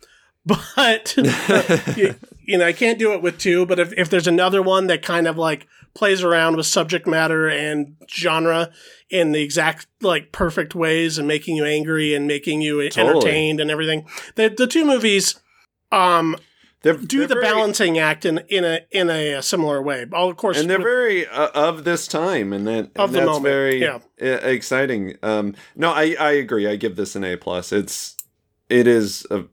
But you, you know, I can't do it with two. But if, if there's another one that kind of like plays around with subject matter and genre in the exact like perfect ways and making you angry and making you Totally. entertained and everything, the the two movies um they're, do they're the very- balancing act in in a in a, similar way. All of course, and they're with- very uh, of this time, and that Of the that's moment, very yeah. exciting. Um, no, I I agree. I give this an A plus. It's it is a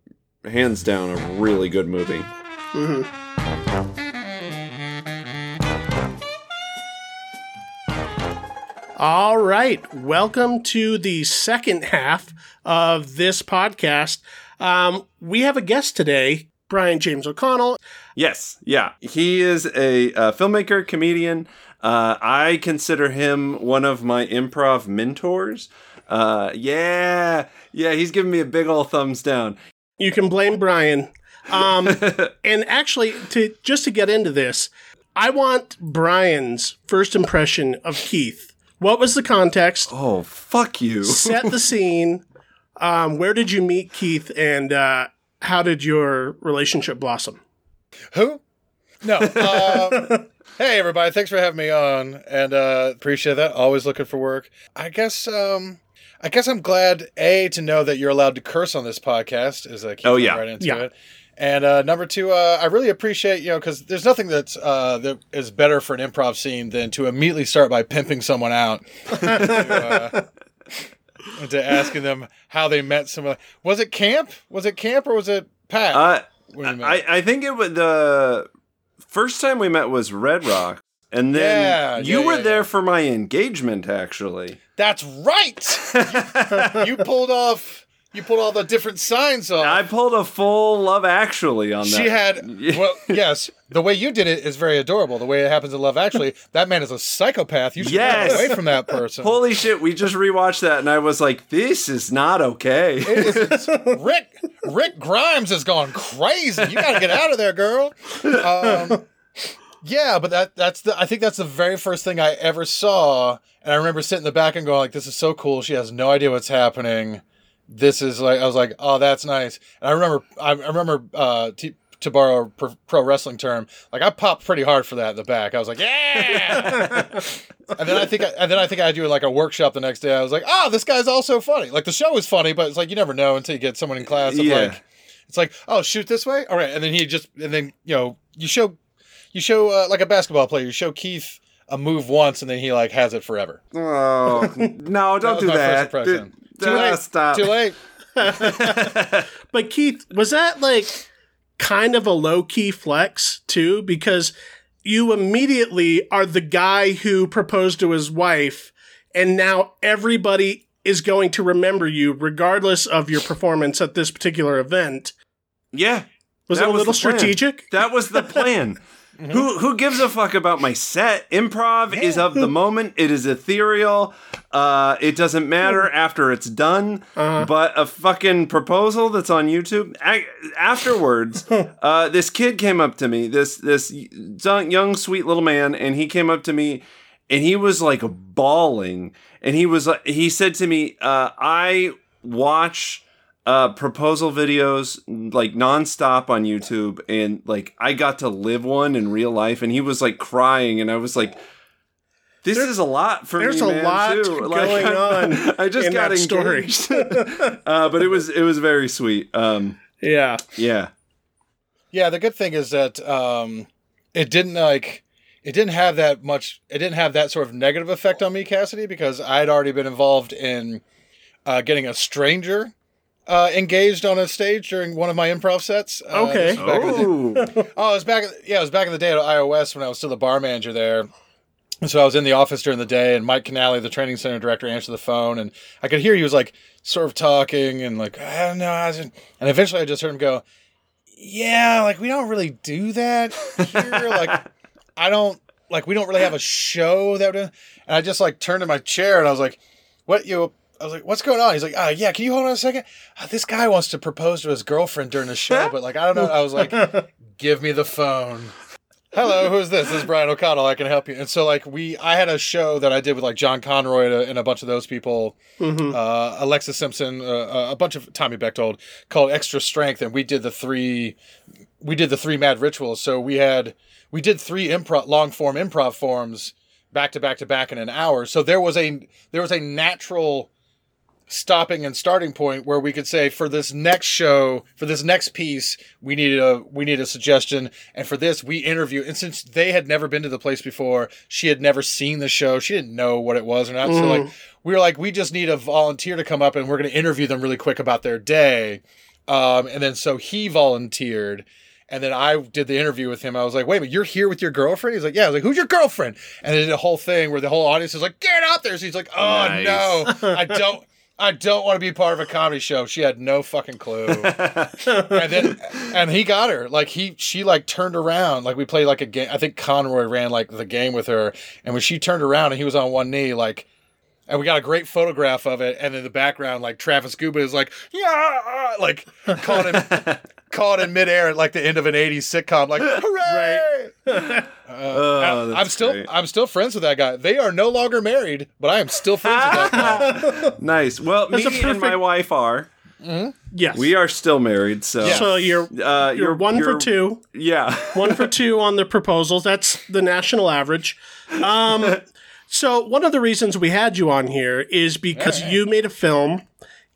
hands down a really good movie. Mhm. All right. Welcome to the second half of this podcast. Um, we have a guest today, Brian James O'Connell. Yes, yeah. He is a, uh filmmaker, comedian. Uh, I consider him one of my improv mentors. Uh, yeah, yeah. He's giving me a big old thumbs down. You can blame Brian. Um, and actually, to just to get into this, I want Brian's first impression of Keith. What was the context? Oh, fuck you. Set the scene. Um, where did you meet Keith, and uh, how did your relationship blossom? Who? No. Um, hey, everybody. Thanks for having me on, and uh, appreciate that. Always looking for work. I guess. Um, I guess I'm glad a to know that you're allowed to curse on this podcast. Is a Oh, yeah. right into Yeah. it. And uh, number two, uh, I really appreciate you know because there's nothing that's uh, that is better for an improv scene than to immediately start by pimping someone out, to, uh, and to asking them how they met someone. Was it camp? Was it camp or was it Pat? Uh, you? I, I think it was the first time we met was Red Rock, and then Yeah, you yeah, were yeah, there for my engagement. Actually, That's right. you pulled off. You pulled all the different signs off. I pulled a full Love Actually on that. she had. Well, yes. The way you did it is very adorable. The way it happens in Love Actually, that man is a psychopath. You should Yes. get away from that person. Holy shit! We just rewatched that, and I was like, "This is not okay." Rick Rick Grimes has gone crazy. You got to get out of there, girl. Um, yeah, but that that's the I think that's the very first thing I ever saw, and I remember sitting in the back and going like, "This is so cool." She has no idea what's happening. This is like I was like, "Oh, that's nice." And I remember I, remember uh, t- to borrow a pro, wrestling term, like I popped pretty hard for that in the back. I was like, "Yeah!" and then I think I, and then I think I do like a workshop the next day. I was like, "Oh, this guy's also funny." Like the show is funny, but it's like you never know until you get someone in class. Of Yeah. like, it's like, "Oh, shoot this way." All right, and then he just and then you know you show you show uh, like a basketball player. You show Keith a move once, and then he like has it forever. oh no! Don't do that. First impression. D- Too late. Stop. Too late. But Keith, was that like kind of a low key flex too? Because you immediately are the guy who proposed to his wife, and now everybody is going to remember you regardless of your performance at this particular event. Yeah, Was That it a was little strategic? that was the plan. Who who gives a fuck about my set? Improv is of the moment. It is ethereal. Uh, it doesn't matter after it's done. But a fucking proposal that's on YouTube. A- afterwards, uh, this kid came up to me. This this young, young sweet little man, and he came up to me, and he was like bawling. And he was like, he said to me, uh, "I watch." Uh proposal videos like nonstop on YouTube and like I got to live one in real life and he was like crying and I was like this is a lot for there's me There's a lot too. going on I just got engaged. uh but it was it was very sweet um Yeah. yeah Yeah, the good thing is that um, it didn't like it didn't have that much. It didn't have that sort of negative effect on me, Cassidy, because I'd already been involved in uh, getting a stranger uh, engaged on a stage during one of my improv sets. Uh, Okay. back the oh Oh, it was back. Yeah, it was back in the day at iOS when I was still the bar manager there. And so I was in the office during the day, and Mike Canale, the training center director, answered the phone, and I could hear he was like sort of talking and like I don't know, I was- and eventually I just heard him go, "Yeah, like we don't really do that here. like I don't like we don't really have a show that." would-" And I just like turned in my chair and I was like, "What you?" I was like, "What's going on?" He's like, "Ah, yeah. Can you hold on a second? Uh, this guy wants to propose to his girlfriend during the show, but like I don't know." I was like, "Give me the phone." Hello, who's this? This is Brian O'Connell. I can help you. And so, like, we, I had a show that I did with like John Conroy and a bunch of those people, Mhm. uh, Alexa Simpson, uh, a bunch of Tommy Bechtold, called Extra Strength, and we did the three, we did the three mad rituals. So we had, we did three improv, long form improv forms, back to back to back in an hour. So there was a, there was a natural stopping and starting point where we could say for this next show for this next piece we need a we need a suggestion and for this we interview and since they had never been to the place before she had never seen the show she didn't know what it was or not so like we were like we just need a volunteer to come up and we're going to interview them really quick about their day um, and then so he volunteered And then I did the interview with him. I was like, wait a minute, you're here with your girlfriend? He's like, yeah. I was like, who's your girlfriend? And then the whole thing where the whole audience is like, get out there. So he's like, oh Nice. no, I don't. I don't want to be part of a comedy show. She had no fucking clue. and then and he got her. Like he she like turned around. Like we played like a game. I think Conroy ran like the game with her. And when she turned around and he was on one knee, like and we got a great photograph of it. And in the background, like Travis Guba is like, yeah, like caught him, caught in midair at like the end of an '80s sitcom, like hooray! Oh, I'm- still great. I'm still friends with that guy. They are no longer married, but I am still friends with that guy. nice. Well, me That's a and my wife are. Yes. We are still married, so Yeah. So you're uh, you're, one for you're- two. Yeah. one for two on the proposals. That's the national average. Um, so one of the reasons we had you on here is because you made a film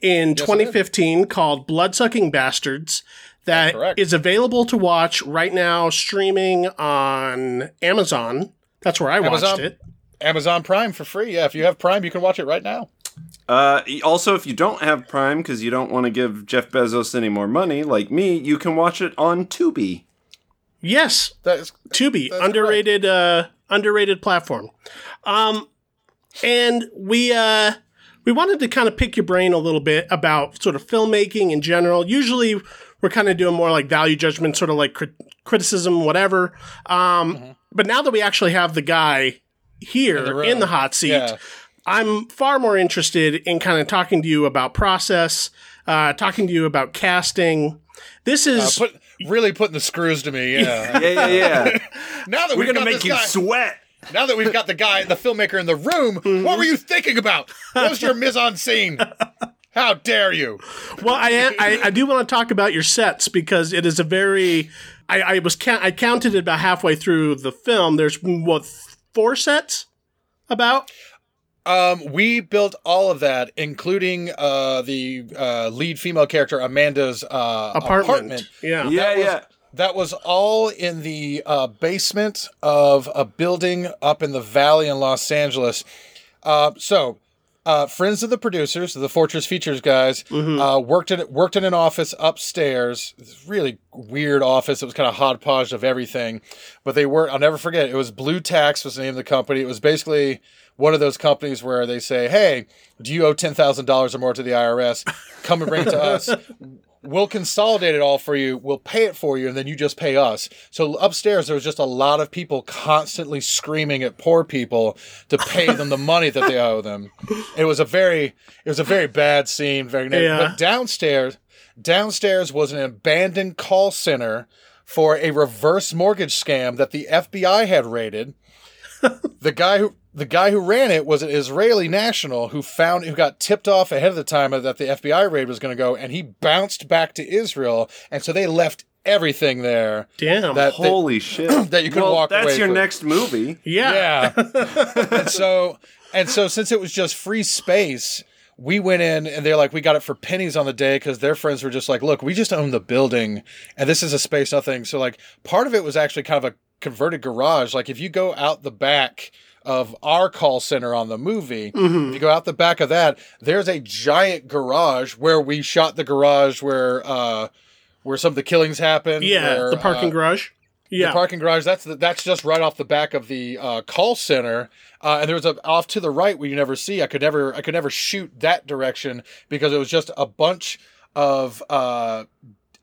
in 2015 called Bloodsucking Bastards that correct. is available to watch right now streaming on Amazon. That's where I watched Amazon? it. Amazon Prime for free. Yeah, if you have Prime, you can watch it right now. Uh, also, if you don't have Prime because you don't want to give Jeff Bezos any more money, like me, you can watch it on Tubi. Yes, That's Tubi, underrated, uh, underrated platform. Um, and we uh, we wanted to kind of pick your brain a little bit about sort of filmmaking in general. Usually, we're kind of doing more like value judgment, sort of like crit- criticism, whatever. Um, But now that we actually have the guy here in room. the, hot seat, Yeah. I'm far more interested in kind of talking to you about process, uh, talking to you about casting. This is put really putting the screws to me. Yeah. Yeah, yeah, yeah. now that We're we've gonna got make this you guy, sweat. now that we've got the guy, the filmmaker in the room, what were you thinking about? What was your mise en scene? How dare you? Well, I, I I do want to talk about your sets because it is a very. I, I was count, I counted it about halfway through the film. There's what four sets about. Um, we built all of that, including uh, the uh, lead female character Amanda's uh, Apartment. apartment. Yeah. Yeah, That was, yeah. That was all in the uh, basement of a building up in the valley in Los Angeles. Uh, so, uh, friends of the producers, the Fortress Features guys, uh, worked in worked in an office upstairs. This really weird office. It was kind of hodgepodge of everything, but they were. I'll never forget. It was Blue Tax was the name of the company. It was basically one of those companies where they say, "Hey, do you owe ten thousand dollars or more to the IRS? Come and bring it to us." we'll consolidate it all for you. We'll pay it for you, and then you just pay us. So upstairs, there was just a lot of people constantly screaming at poor people to pay them the money that they owe them. It was a very, it was a very bad scene. Very. Yeah. but downstairs, downstairs was an abandoned call center for a reverse mortgage scam that the FBI had raided the guy who the guy who ran it was an Israeli national who found who got tipped off ahead of the time that the FBI raid was going to go, and he bounced back to Israel, and so they left everything there Damn. that they- Holy shit. that you couldn't well, walk That's away your from. next movie. yeah. yeah. and so and so since it was just free space, we went in and they're like, we got it for pennies on the day because their friends were just like, look, we just own the building and this is a space nothing. So like part of it was actually kind of a converted garage. Like if you go out the back of our call center on the movie, if you go out the back of that, there's a giant garage where we shot the garage where uh where some of the killings happened. Yeah. where, the parking uh, garage. Yeah. the parking garage. That's the, that's just right off the back of the uh, call center. Uh, and there was a off to the right where you never see. I could never I could never shoot that direction because it was just a bunch of uh,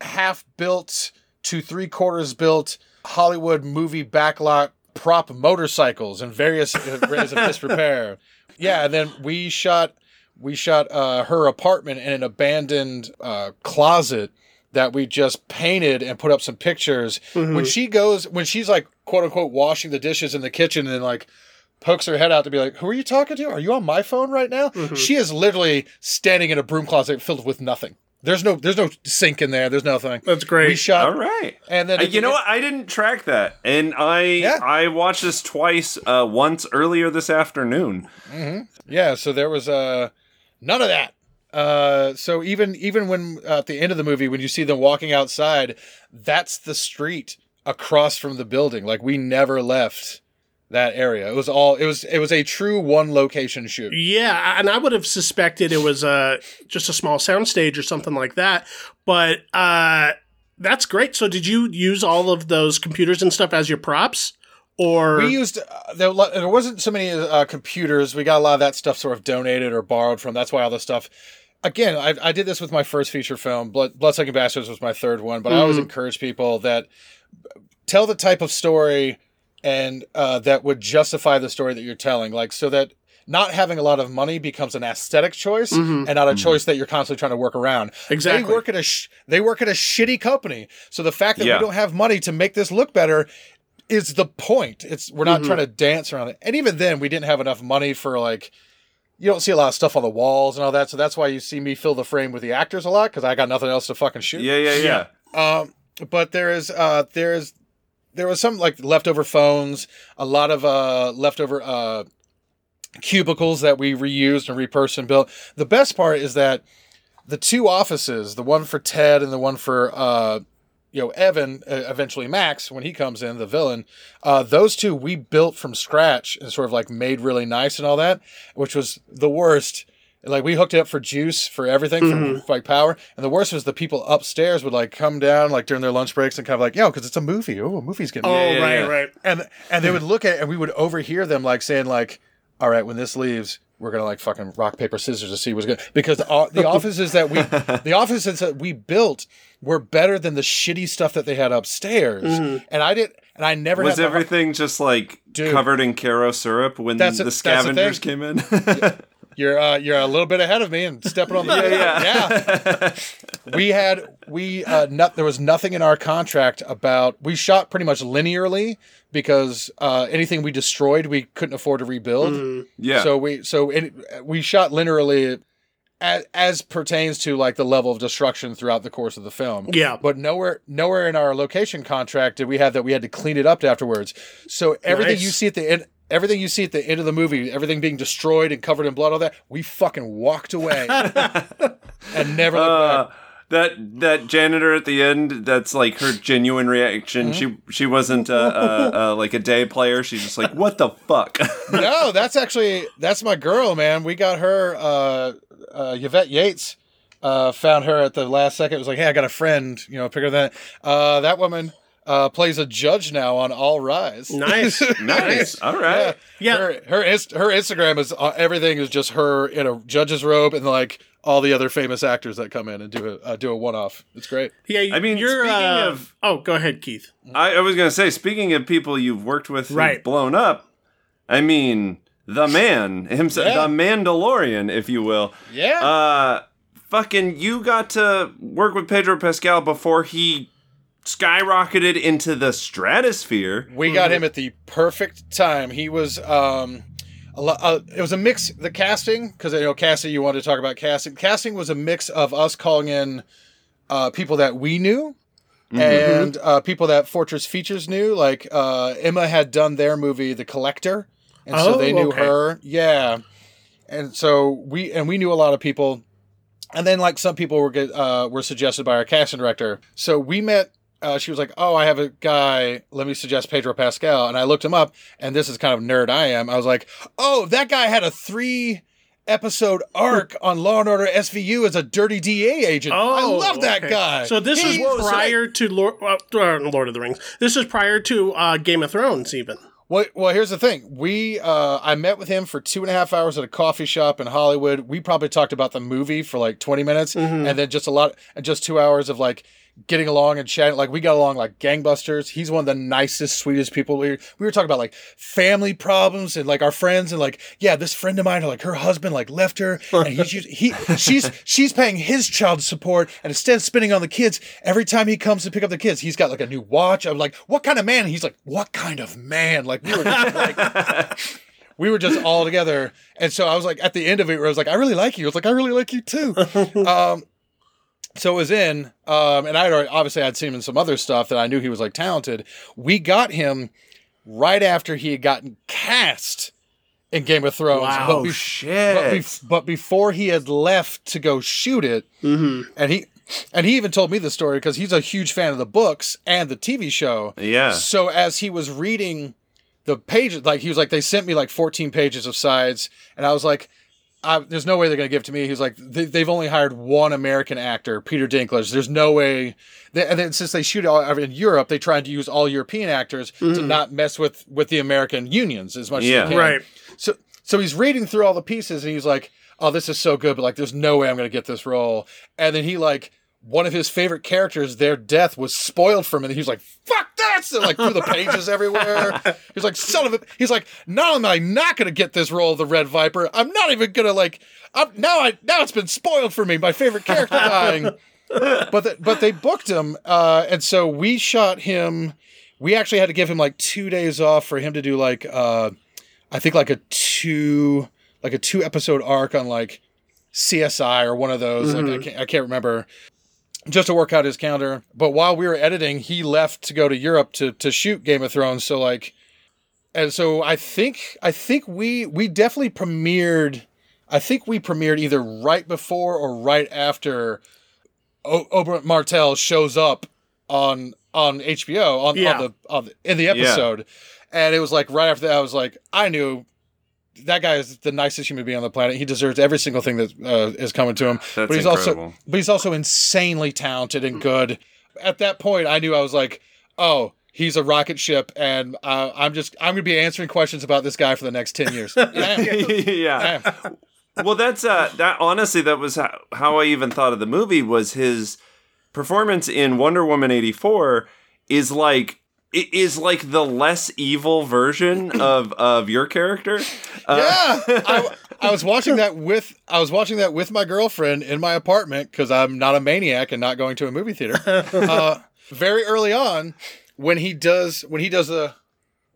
half built to three quarters built Hollywood movie backlot prop motorcycles in various areas of disrepair. Yeah, and then we shot we shot uh, her apartment in an abandoned uh, closet that we just painted and put up some pictures. When she goes, when she's like quote unquote washing the dishes in the kitchen and like pokes her head out to be like, "Who are you talking to? Are you on my phone right now?" She is literally standing in a broom closet filled with nothing. There's no there's no sink in there. There's nothing. That's great. We shot All right. and then Uh, you know what? I didn't track that, and I Yeah. I watched this twice. Uh, once earlier this afternoon. Yeah, so there was uh none of that. Uh, so even even when uh, at the end of the movie, when you see them walking outside, that's the street across from the building. Like we never left that area. It was all it was it was a true one location shoot. Yeah, and I would have suspected it was uh, just a small soundstage or something like that. But uh, That's great. So did you use all of those computers and stuff as your props? Or We used uh, there, there wasn't so many uh, computers. We got a lot of that stuff sort of donated or borrowed from. That's why all this stuff. Again, I, I did this with my first feature film. Blood, Bloodsucking Bastards was my third one, but I always encourage people that tell the type of story and uh, that would justify the story that you're telling, like so that not having a lot of money becomes an aesthetic choice and not a choice that you're constantly trying to work around. Exactly. They work at a sh- they work at a shitty company, so the fact that Yeah. we don't have money to make this look better is the point. It's we're not trying to dance around it. And even then, we didn't have enough money for like. You don't see a lot of stuff on the walls and all that, so that's why you see me fill the frame with the actors a lot because I got nothing else to fucking shoot. Yeah, yeah, yeah. Um, but there is uh there is there was some like leftover phones, a lot of uh leftover uh cubicles that we reused and repurposed and built. The best part is that the two offices, the one for Ted and the one for uh you know Evan, uh, eventually Max when he comes in, the villain, uh those two we built from scratch and sort of like made really nice and all that, which was the worst. Like we hooked it up for juice for everything for mm-hmm. like power, and the worst was the people upstairs would like come down like during their lunch breaks and kind of like, yo, because it's a movie. Oh, a movie's getting Oh, made." yeah, right, yeah. right. and and they would look at it and we would overhear them like saying like, all right, when this leaves, we're gonna like fucking rock paper scissors to see what's good because the, the offices that we the offices that we built were better than the shitty stuff that they had upstairs, mm-hmm. and I did and I never Was had the- everything just like Dude. covered in Karo syrup when That's the a- that's the scavengers came in? You're uh, you're a little bit ahead of me and stepping on the Yeah, yeah. we had we uh, not, there was nothing in our contract about we shot pretty much linearly because uh, anything we destroyed we couldn't afford to rebuild. yeah. So we so it, we shot linearly as, as pertains to like the level of destruction throughout the course of the film. Yeah. But nowhere nowhere in our location contract did we have that we had to clean it up afterwards. So everything Nice. you see at the end everything you see at the end of the movie, everything being destroyed and covered in blood all that, we fucking walked away and never looked Uh, back. that that janitor at the end that's like her genuine reaction Mm-hmm. she she wasn't uh, uh, uh, like a day player she's just like what the fuck no, that's actually that's my girl, man. We got her uh uh Yvette Yates uh found her at the last second. It was like, "Hey, I got a friend, you know, pick her that." Uh that woman uh plays a judge now on All Rise. Nice. nice all right Yeah. Her her inst- her Instagram is uh, everything is just her in a judge's robe and like all the other famous actors that come in and do a uh, do a one off. It's great. Yeah, I mean, you're. speaking uh, of- oh, go ahead, Keith. I, I was gonna say speaking of people you've worked with who've Right. blown up i mean the man himself Yeah. the mandalorian if you will Yeah. uh fucking you got to work with pedro pascal before he skyrocketed into the stratosphere We got him at the perfect time. He was um a lo- uh, it was a mix the casting because you know casting you wanted to talk about casting. Casting was a mix of us calling in uh people that we knew and uh people that Fortress Features knew like uh Emma had done their movie The Collector and so Oh, they knew okay. her. Yeah. And so we and we knew a lot of people and then like some people were get, uh, were suggested by our casting director. So we met. Uh, she was like, "Oh, I have a guy. Let me suggest Pedro Pascal." And I looked him up, and this is kind of nerd I am. I was like, "Oh, that guy had a three episode arc on Law and Order SVU as a dirty DA agent. Oh, I love that okay. guy." So this is He- so that- prior to Lord, uh, Lord of the Rings. This is prior to uh, Game of Thrones, even. Well, well, here's the thing. We, uh, I met with him for two and a half hours at a coffee shop in Hollywood. We probably talked about the movie for like 20 minutes, and then just a lot, and just two hours of like getting along and chatting. Like we got along like gangbusters. He's one of the nicest, sweetest people. We we were talking about like family problems and like our friends and like yeah, this friend of mine, like her husband like left her, and he's just, he she's she's paying his child support, and instead of spending on the kids, every time he comes to pick up the kids, he's got like a new watch. I'm like, what kind of man? And he's like, what kind of man? Like we were just like. We were just all together, and so I was like, at the end of it, where I was like, "I really like you." I was like, "I really like you too." um, so it was in, um, and I already, obviously I'd seen him in some other stuff that I knew he was like talented. We got him right after he had gotten cast in Game of Thrones. Wow. But, oh bef- shit but, bef- but before he had left to go shoot it, and he and he even told me the story because he's a huge fan of the books and the TV show. Yeah. So as he was reading the pages, like he was like, they sent me like 14 pages of sides, and I was like, uh, there's no way they're going to give it to me. He's like, they, they've only hired one American actor, Peter Dinklage. There's no way. They, and then since they shoot all in Europe, they tried to use all European actors to not mess with with the American unions as much Yeah. as they can. Right. So so he's reading through all the pieces and he's like, "Oh, this is so good, but like, there's no way I'm going to get this role." And then he like. One of his favorite characters, their death was spoiled for him. And he was like, "Fuck this!" And like threw the pages everywhere. He's like, "Son of a!" He's like, "Not only am I not going to get this role of the Red Viper, I'm not even going to like. I'm, now I now it's been spoiled for me. My favorite character dying." but the, but they booked him, uh, and so we shot him. We actually had to give him like two days off for him to do like uh, I think like a two like a two episode arc on like CSI or one of those. Like I can't, I can't remember. Just to work out his calendar. But while we were editing, he left to go to Europe to to shoot Game of Thrones. So like, and so I think I think we we definitely premiered. I think we premiered either right before or right after o- Oberyn Martell shows up on on HBO on, Yeah. on the on the, in the episode, and it was like right after that I was like I knew that guy is the nicest human being on the planet. He deserves every single thing that uh, is coming to him. That's but he's incredible. also but he's also insanely talented and good. At that point, I knew I was like, oh. He's a rocket ship, and uh, I'm just I'm gonna be answering questions about this guy for the next ten years. I yeah. am. well, that's uh, that. Honestly, that was how, how I even thought of the movie. Was his performance in Wonder Woman eighty four is like it is like the less evil version of of your character. Uh, yeah, I, I was watching that with I was watching that with my girlfriend in my apartment because I'm not a maniac and not going to a movie theater. Uh, very early on, when he does when he does the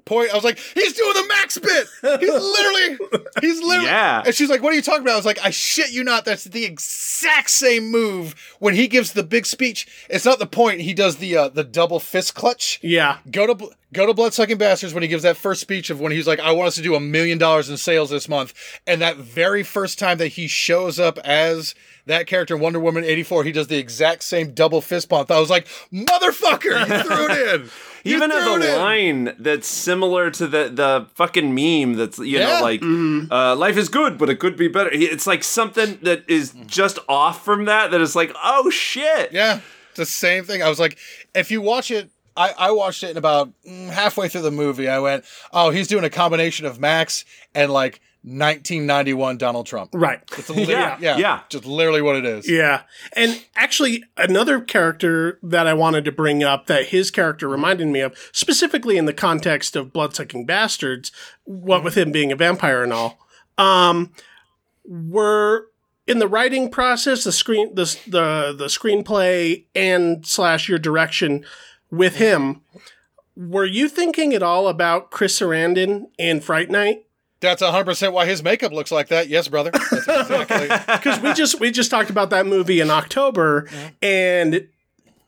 point, I was like, he's doing the max bit. He's literally, he's literally. Yeah. And she's like, what are you talking about? I was like, I shit you not. That's the exact same move when he gives the big speech. It's not the point. He does the uh, the double fist clutch Yeah. go to go to Bloodsucking Bastards when he gives that first speech of when he's like, "I want us to do a million dollars in sales this month," and that very first time that he shows up as that character in Wonder Woman eighty four, he does the exact same double fist pump. I was like, "Motherfucker, you threw it in." Even it a in." line that's similar to the the fucking meme that's you Yeah. know like uh, life is good but it could be better. It's like something that is just off from that that is like oh shit. Yeah, the same thing. I was like, if you watch it. I, I watched it in about mm, halfway through the movie. I went, oh, he's doing a combination of Max and like 1991 Donald Trump. Right. It's literally, Yeah, yeah, yeah. just literally what it is. Yeah. And actually, another character that I wanted to bring up that his character reminded me of, specifically in the context of Bloodsucking Bastards, what with him being a vampire and all, um, were in the writing process, the screen, the, the, the screenplay and slash your direction with him. Were you thinking at all about Chris Sarandon in Fright Night? That's 100% why his makeup looks like that. Yes, brother. That's exactly. because we just we just talked about that movie in October, and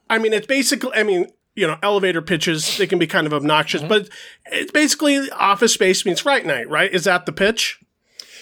I mean it's basically I mean you know elevator pitches they can be kind of obnoxious, but it's basically Office Space means Fright Night, right? Is that the pitch?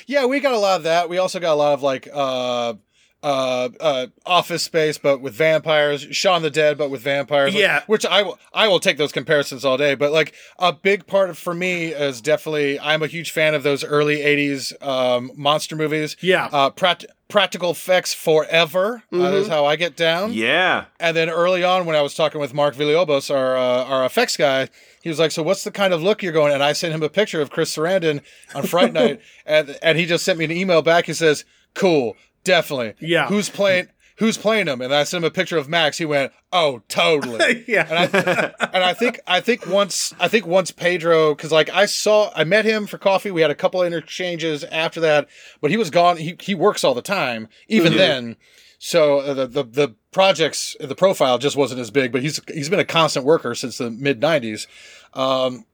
yeah, we got a lot of that. We also got a lot of like uh uh uh office space but with vampires, Shaun the Dead but with vampires. Like, Yeah. which I will I will take those comparisons all day, but like a big part of for me is definitely I'm a huge fan of those early 80s um monster movies. Yeah. Uh pract- practical effects forever uh, is how I get down. Yeah. And then early on, when I was talking with Mark Villalobos, our uh, our effects guy, he was like, "So what's the kind of look you're going?" And I sent him a picture of Chris Sarandon on Fright Night, and and he just sent me an email back. He says, "Cool, definitely. Yeah. Who's playing? Who's playing him?" And I sent him a picture of Max. He went, "Oh, totally." yeah, and I and I think I think once I think once Pedro because like I saw I met him for coffee. We had a couple interchanges after that, but he was gone. He he works all the time, even then. So uh, the, the the projects the profile just wasn't as big, but he's he's been a constant worker since the mid '90s. Um,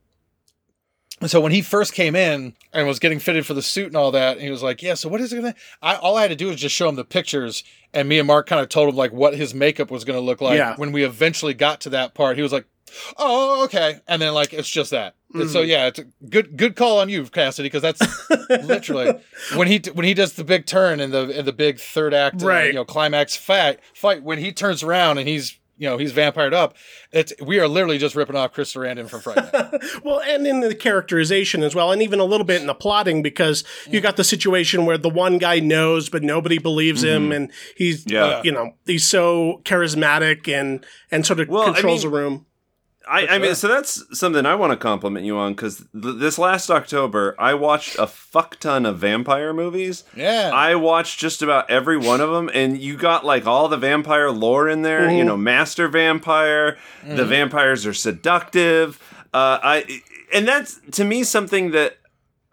and so when he first came in and was getting fitted for the suit and all that, he was like, "Yeah, so what is it gonna?" I all I had to do was just show him the pictures, and me and Mark kind of told him like what his makeup was gonna look like. Yeah. When we eventually got to that part, he was like, "Oh, okay," and then like it's just that. And So yeah, it's a good good call on you, Cassidy, because that's literally when he when he does the big turn in the in the big third act, uh, Right. you know, climax fight fight when he turns around and he's you know he's vampired up. It's we are literally just ripping off Chris Sarandon from Fright Night. Well, and in the characterization as well, and even a little bit in the plotting, because you got the situation where the one guy knows, but nobody believes him, and he's, Yeah. uh, you know, he's so charismatic and and sort of Well, I controls mean- a room. I, I mean, so that's something I want to compliment you on because th- this last October, I watched a fuck ton of vampire movies. Yeah. I watched just about every one of them, and you got like all the vampire lore in there. You mm-hmm. know, master vampire. The mm-hmm. vampires are seductive. Uh, I and that's to me something that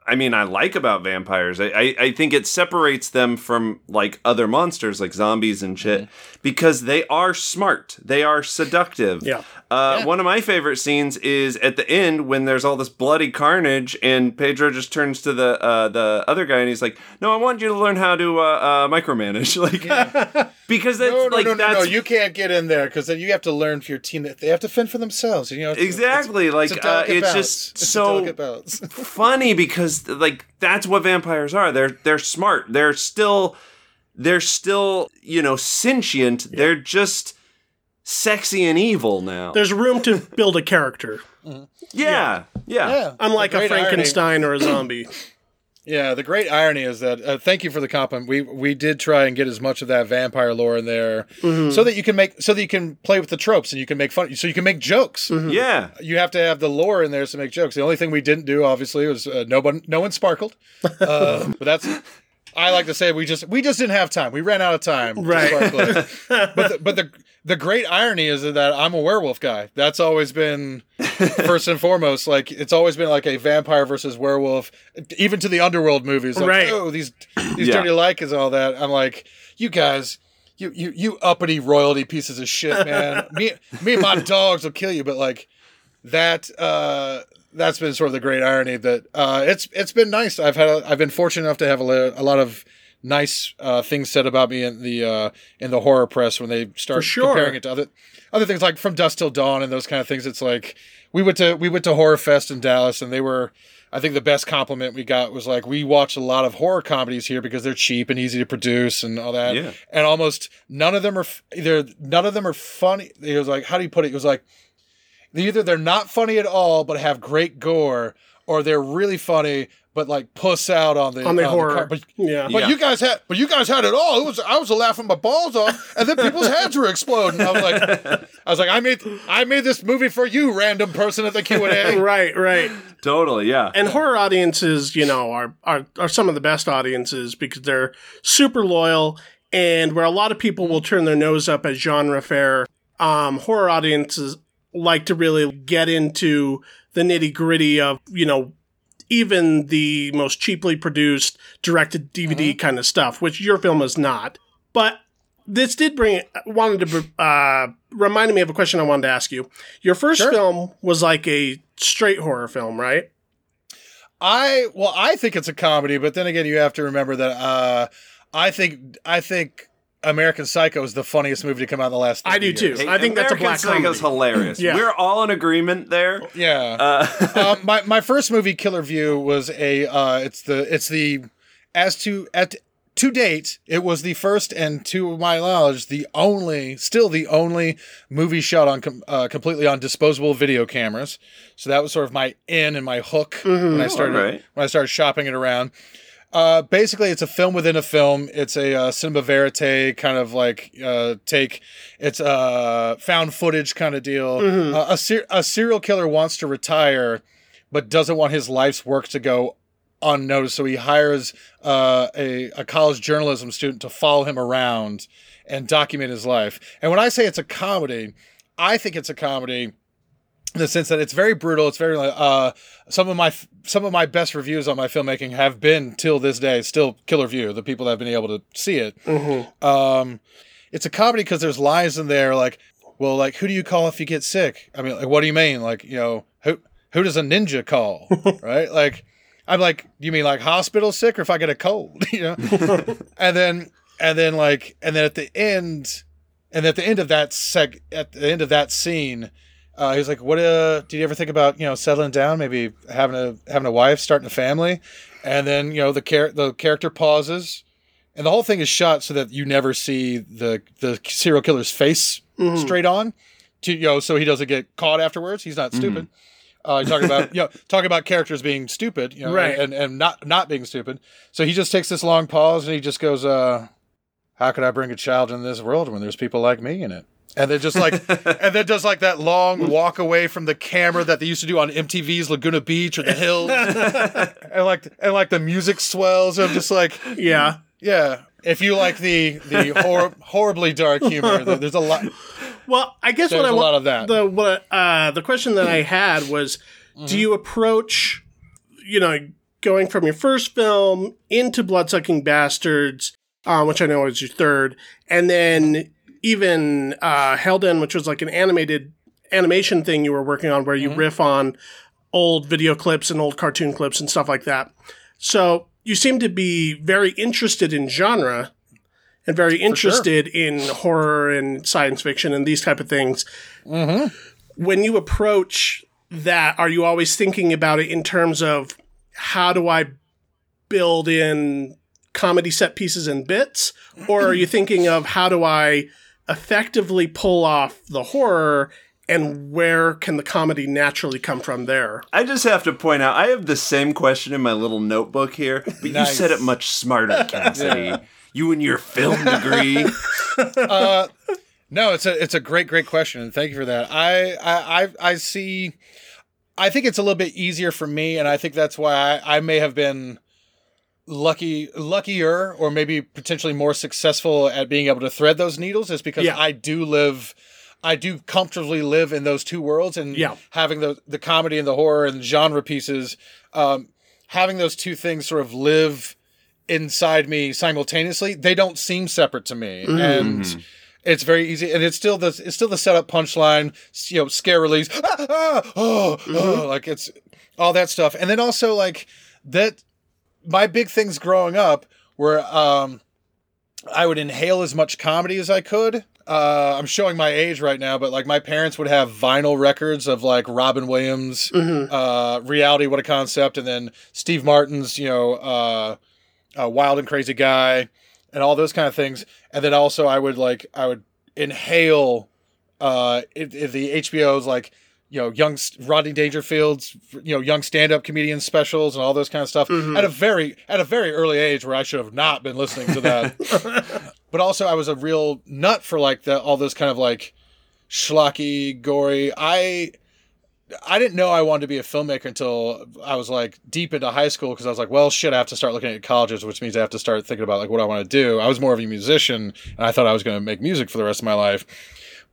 I mean I like about vampires. I, I I think it separates them from like other monsters like zombies and shit mm-hmm. Because they are smart. They are seductive. Yeah. Uh, Yeah. One of my favorite scenes is at the end when there's all this bloody carnage, and Pedro just turns to the uh, the other guy and he's like, "No, I want you to learn how to uh, uh, micromanage." Like, because that's no, no, like no, no, that's no, you can't get in there because then you have to learn for your team that they have to fend for themselves. You know, exactly It's, like it's, a uh, it's just It's so delicate funny because like that's what vampires are. They're they're smart. They're still they're still you know sentient. They're just sexy and evil now. There's room to build a character, yeah, yeah, yeah, unlike The a great irony- Frankenstein or a zombie. Yeah, the great irony is that uh, thank you for the compliment. We we did try and get as much of that vampire lore in there, so that you can make so that you can play with the tropes and you can make fun, so you can make jokes. yeah. You have to have the lore in there to make jokes. The only thing we didn't do, obviously, was uh, no one no one sparkled. Uh, but that's I like to say we just we just didn't have time. We ran out of time. Right. but the, but the the great irony is that I'm a werewolf guy. That's always been first and foremost. Like it's always been like a vampire versus werewolf. Even to the underworld movies, like, Right. Oh, these these Yeah. dirty Lycans and all that. I'm like, you guys. You, you, you uppity royalty pieces of shit, man. me, me and my dogs will kill you, but like, that uh that's been sort of the great irony that uh it's it's been nice i've had a, i've been fortunate enough to have a, li- a lot of nice uh things said about me in the uh in the horror press when they start sure. comparing it to other other things like from dusk till dawn and those kind of things it's like we went to we went to horror fest in dallas and they were I think the best compliment we got was like we watch a lot of horror comedies here because they're cheap and easy to produce and all that. Yeah. And almost none of them are f- either none of them are funny. It was like how do you put it? It was like either they're not funny at all but have great gore, or they're really funny but like puss out on the on the on horror. car- but yeah. but Yeah. you guys had, but you guys had it all. It was, I was laughing my balls off, and then people's heads were exploding. I was like, I was like, I made, I made this movie for you, random person at the Q and A. Right, right. Totally, yeah. And horror audiences, you know, are, are are some of the best audiences because they're super loyal and where a lot of people will turn their nose up at genre fare, um, horror audiences like to really get into the nitty gritty of, you know, even the most cheaply produced directed DVD kind of stuff, which your film is not. But this did bring wanted to uh, reminded me of a question I wanted to ask you. Your first Sure. film was like a straight horror film, right? I well, I think it's a comedy, but then again, you have to remember that uh, I think I think American Psycho is the funniest movie to come out in the last. I 30 do too. years. I think that's a black Psycho's comedy. hilarious. Yeah. We're all in agreement there. Yeah. Uh, um, my my first movie, Killer View, was a uh, it's the it's the as to at to date, it was the first and to my knowledge, the only still the only movie shot on com- uh, completely on disposable video cameras. So that was sort of my in and my hook when I started alright. when I started shopping it around. Uh, basically, it's a film within a film. It's a uh, cinema verite kind of like uh, take. It's a found footage kind of deal. Uh, a, ser- a serial killer wants to retire, but doesn't want his life's work to go unnoticed. So he hires uh, a, a college journalism student to follow him around and document his life. And when I say it's a comedy, I think it's a comedy in the sense that it's very brutal. It's very like uh, some of my some of my best reviews on my filmmaking have been till this day still Killer View. The people that have been able to see it. Um, it's a comedy because there's lines in there like, well, like who do you call if you get sick? I mean, like what do you mean? Like you know who who does a ninja call? right? Like I'm like, you mean like hospital sick or if I get a cold? you know? and then and then like and then at the end and at the end of that seg at the end of that scene uh, he's like, "What? Uh, did you ever think about you know settling down, maybe having a having a wife, starting a family?" And then you know the char- the character pauses, and the whole thing is shot so that you never see the the serial killer's face straight on, to you know, so he doesn't get caught afterwards. He's not stupid. Uh, talking about you know talking about characters being stupid, you know, Right. and, and not not being stupid. So he just takes this long pause and he just goes, uh, "How could I bring a child into this world when there's people like me in it?" And then just like, and then does like that long walk away from the camera that they used to do on MTV's Laguna Beach or the Hills, and like and like the music swells. I'm just like, Yeah. yeah. If you like the the hor- horribly dark humor, there's a lot. Well, I guess what I a wa- lot of that. The what uh, the question that I had was, Mm-hmm. do you approach, you know, going from your first film into Bloodsucking Bastards, uh, which I know is your third, and then even uh, Helden, which was like an animated animation thing you were working on, where you Mm-hmm. riff on old video clips and old cartoon clips and stuff like that. So you seem to be very interested in genre and very interested in horror and science fiction and these type of things. When you approach that, are you always thinking about it in terms of how do I build in comedy set pieces and bits, or are you thinking of how do I effectively pull off the horror? And where can the comedy naturally come from there? I just have to point out, I have the same question in my little notebook here, but you said it much smarter, Cassidy. You and your film degree. Uh, no, it's a it's a great great question, and thank you for that. I I I, I see. I think it's a little bit easier for me, and I think that's why I, I may have been lucky luckier or maybe potentially more successful at being able to thread those needles is because Yeah. I do live I do comfortably live in those two worlds and Yeah. having the the comedy and the horror and genre pieces um having those two things sort of live inside me simultaneously they don't seem separate to me and it's very easy and it's still the it's still the setup punchline you know scare release ah, ah, oh, oh, like it's all that stuff and then also like that my big things growing up were um I would inhale as much comedy as I could. Uh, I'm showing my age right now, but like my parents would have vinyl records of like Robin Williams, uh, Reality, What a Concept, and then Steve Martin's, you know, uh, uh, Wild and Crazy Guy, and all those kind of things. And then also I would like I would inhale uh, it, it- the HBO's like you know young Rodney Dangerfield's you know young stand up comedian specials and all those kind of stuff mm-hmm. at a very at a very early age where I should have not been listening to that. but also I was a real nut for like the all those kind of like schlocky, gory. I I didn't know I wanted to be a filmmaker until I was like deep into high school because I was like, well, shit, I have to start looking at colleges, which means I have to start thinking about like what I want to do. I was more of a musician, and I thought I was going to make music for the rest of my life.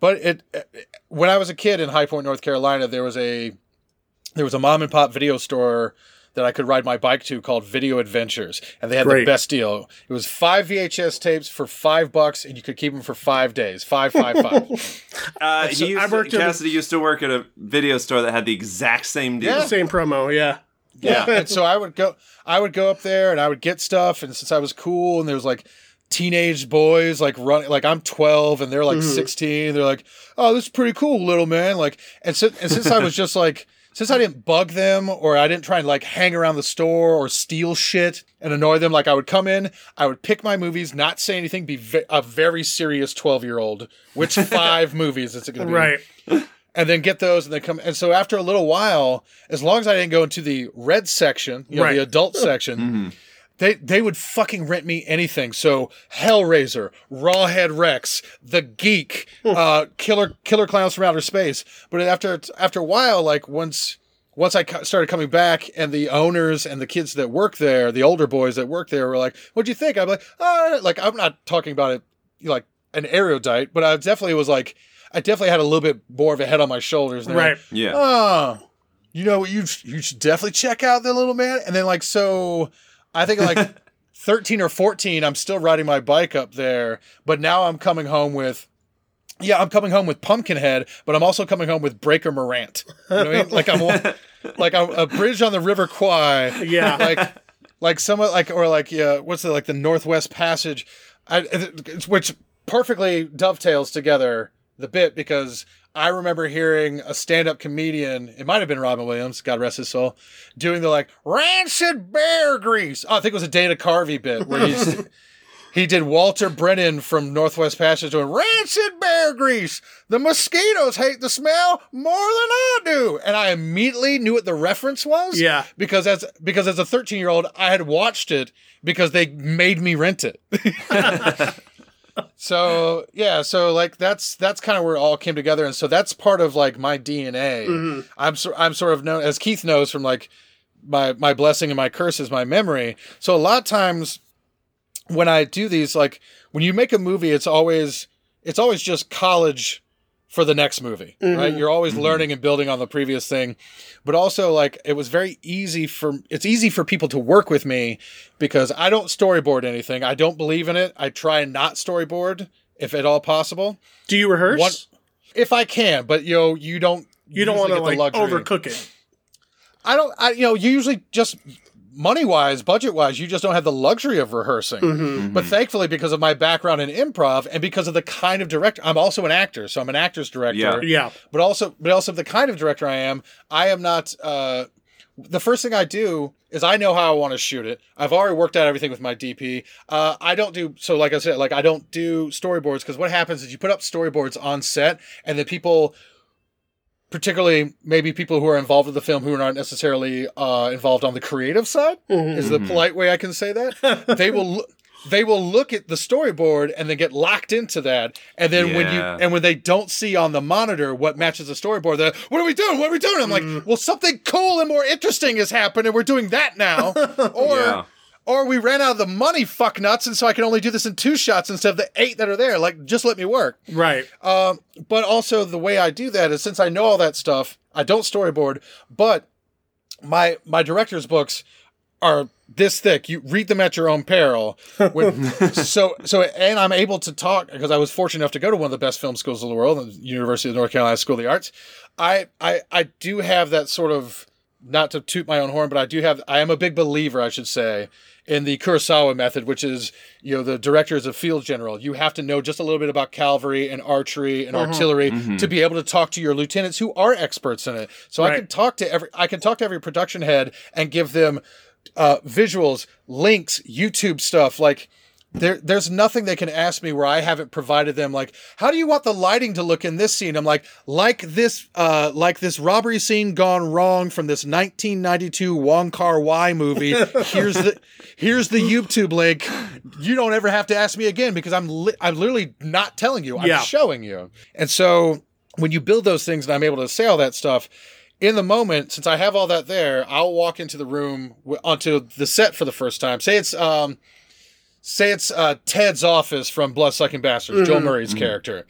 But it, when I was a kid in High Point, North Carolina, there was a there was a mom and pop video store that I could ride my bike to called Video Adventures, and they had Great. the best deal. It was five VHS tapes for five bucks, and you could keep them for five days. Five, five, five. Uh, So used I worked to, at a- Cassidy used to work at a video store that had the exact same deal. Yeah. Same promo, yeah. Yeah. and so I would go I would go up there and I would get stuff and since I was cool and there was like teenage boys like running like I'm 12 and they're like mm-hmm. 16 they're like oh this is pretty cool little man. Like and, so, and since I was just like since I didn't bug them or I didn't try and like hang around the store or steal shit and annoy them like I would come in I would pick my movies not say anything be ve- a very serious 12 year old which five movies is it going to be? Right. and then get those and then come and so after a little while as long as i didn't go into the red section you know Right. the adult section mm-hmm. They they would fucking rent me anything so hellraiser rawhead rex the geek uh killer killer clowns from outer space but after after a while like once once I co- started coming back, and the owners and the kids that work there, the older boys that work there, were like, "What'd you think?" I'm like, "Oh, like I'm not talking about it like an erudite, but I definitely was like, I definitely had a little bit more of a head on my shoulders. And Right. like, Yeah. oh, you know? You you should definitely check out the little man. And then like so, I think like thirteen or fourteen, I'm still riding my bike up there, but now I'm coming home with. Yeah, I'm coming home with Pumpkinhead, but I'm also coming home with Breaker Morant. You know what I mean? Like I'm like a, a bridge on the River Kwai Yeah. like like some like or like yeah what's the like the northwest passage I, it's- which perfectly dovetails together the bit because i remember hearing a stand-up comedian it might have been robin williams god rest his soul doing the like rancid bear grease oh, i think it was a dana carvey bit where he's He did Walter Brennan from Northwest Passage doing rancid bear grease. The mosquitoes hate the smell more than I do, and I immediately knew what the reference was. Yeah. because as because as a thirteen year old, I had watched it because they made me rent it. so yeah, so like that's that's kind of where it all came together, and so that's part of like my DNA. Mm-hmm. I'm so, I'm sort of known as Keith knows from like my my blessing and my curse is my memory. So a lot of times when I do these, like when you make a movie, it's always it's always just college for the next movie, right? Mm-hmm. You're always mm-hmm. learning and building on the previous thing. But also like it was very easy for it's easy for people to work with me because I don't storyboard anything. I don't believe in it. I try and not storyboard if at all possible. Do you rehearse? One- If I can, but you know, you don't you don't want to like luxury. overcook it. I don't. I you know you usually just money wise, budget wise, you just don't have the luxury of rehearsing. Mm-hmm. But thankfully, because of my background in improv and because of the kind of director, I'm also an actor, so I'm an actor's director. Yeah. Yeah. But also, but also the kind of director I am, I am not. Uh, the first thing I do is I know how I want to shoot it. I've already worked out everything with my DP. Uh, I don't do so. Like I said, like I don't do storyboards because what happens is you put up storyboards on set, and the people particularly maybe people who are involved with the film who are not necessarily uh, involved on the creative side mm-hmm. is the mm-hmm. polite way I can say that. they will they will look at the storyboard and then get locked into that, and then when you and when they don't see on the monitor what matches the storyboard, they're like, what are we doing? What are we doing? I'm like, mm. well, something cool and more interesting has happened, and we're doing that now, or. Yeah. Or we ran out of the money, fuck nuts, and so I can only do this in two shots instead of the eight that are there. Like, just let me work. Right. Um, but also the way I do that is since I know all that stuff, I don't storyboard, but my my director's books are this thick. You read them at your own peril. When, so so and I'm able to talk because I was fortunate enough to go to one of the best film schools in the world, the University of North Carolina School of the Arts. I I I do have that sort of not to toot my own horn, but I do have I am a big believer, I should say, in the Kurosawa method, which is you know the director is a field general. You have to know just a little bit about cavalry and archery and artillery to be able to talk to your lieutenants who are experts in it. So I can talk to every I can talk to every production head and give them uh, visuals, links, YouTube stuff like. There, there's nothing they can ask me where I haven't provided them. Like, how do you want the lighting to look in this scene? I'm like, like this, uh, like this robbery scene gone wrong from this 1992 Wong Kar Wai movie. Here's the, here's the YouTube link. You don't ever have to ask me again because I'm, li- I'm literally not telling you. I'm Yeah. showing you. And so when you build those things and I'm able to say all that stuff, in the moment, since I have all that there, I'll walk into the room w- onto the set for the first time. Say it's um, say it's uh, Ted's office from Bloodsucking Bastards, Joel Murray's character.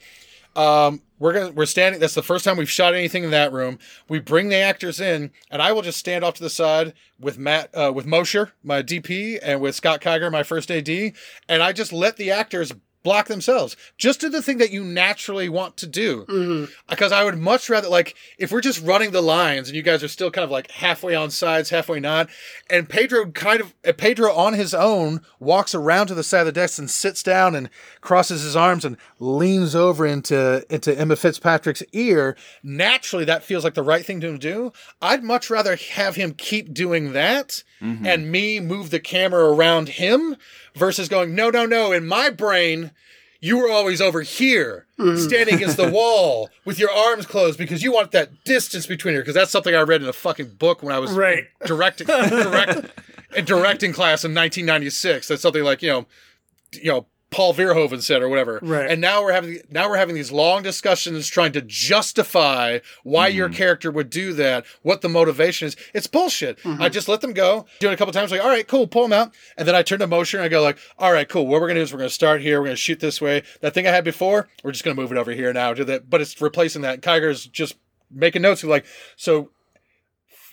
Um, we're gonna we're standing. That's the first time we've shot anything in that room. We bring the actors in, and I will just stand off to the side with Matt, uh, with Mosher, my DP, and with Scott Kiger, my first AD, and I just let the actors block themselves. Just do the thing that you naturally want to do. Because I would much rather like if we're just running the lines and you guys are still kind of like halfway on sides, halfway not, and Pedro kind of uh, Pedro on his own walks around to the side of the desk and sits down and crosses his arms and leans over into into Emma Fitzpatrick's ear. Naturally, that feels like the right thing to do. I'd much rather have him keep doing that Mm-hmm. and me move the camera around him versus going no no no in my brain you were always over here, mm-hmm. standing against the wall with your arms closed because you want that distance between you. Because that's something I read in a fucking book when I was Right. directing direct, in directing class in 1996. That's something like you know, you know. Paul Verhoeven said, or whatever, Right. and now we're having now we're having these long discussions trying to justify why your mm-hmm. character would do that, what the motivation is. It's bullshit. Mm-hmm. I just let them go, do it a couple times, like, all right, cool, pull them out, and then I turn to motion and I go like, all right, cool. What we're gonna do is we're gonna start here, we're gonna shoot this way. That thing I had before, we're just gonna move it over here now. Do that, but it's replacing that. Kiger's just making notes. Like, so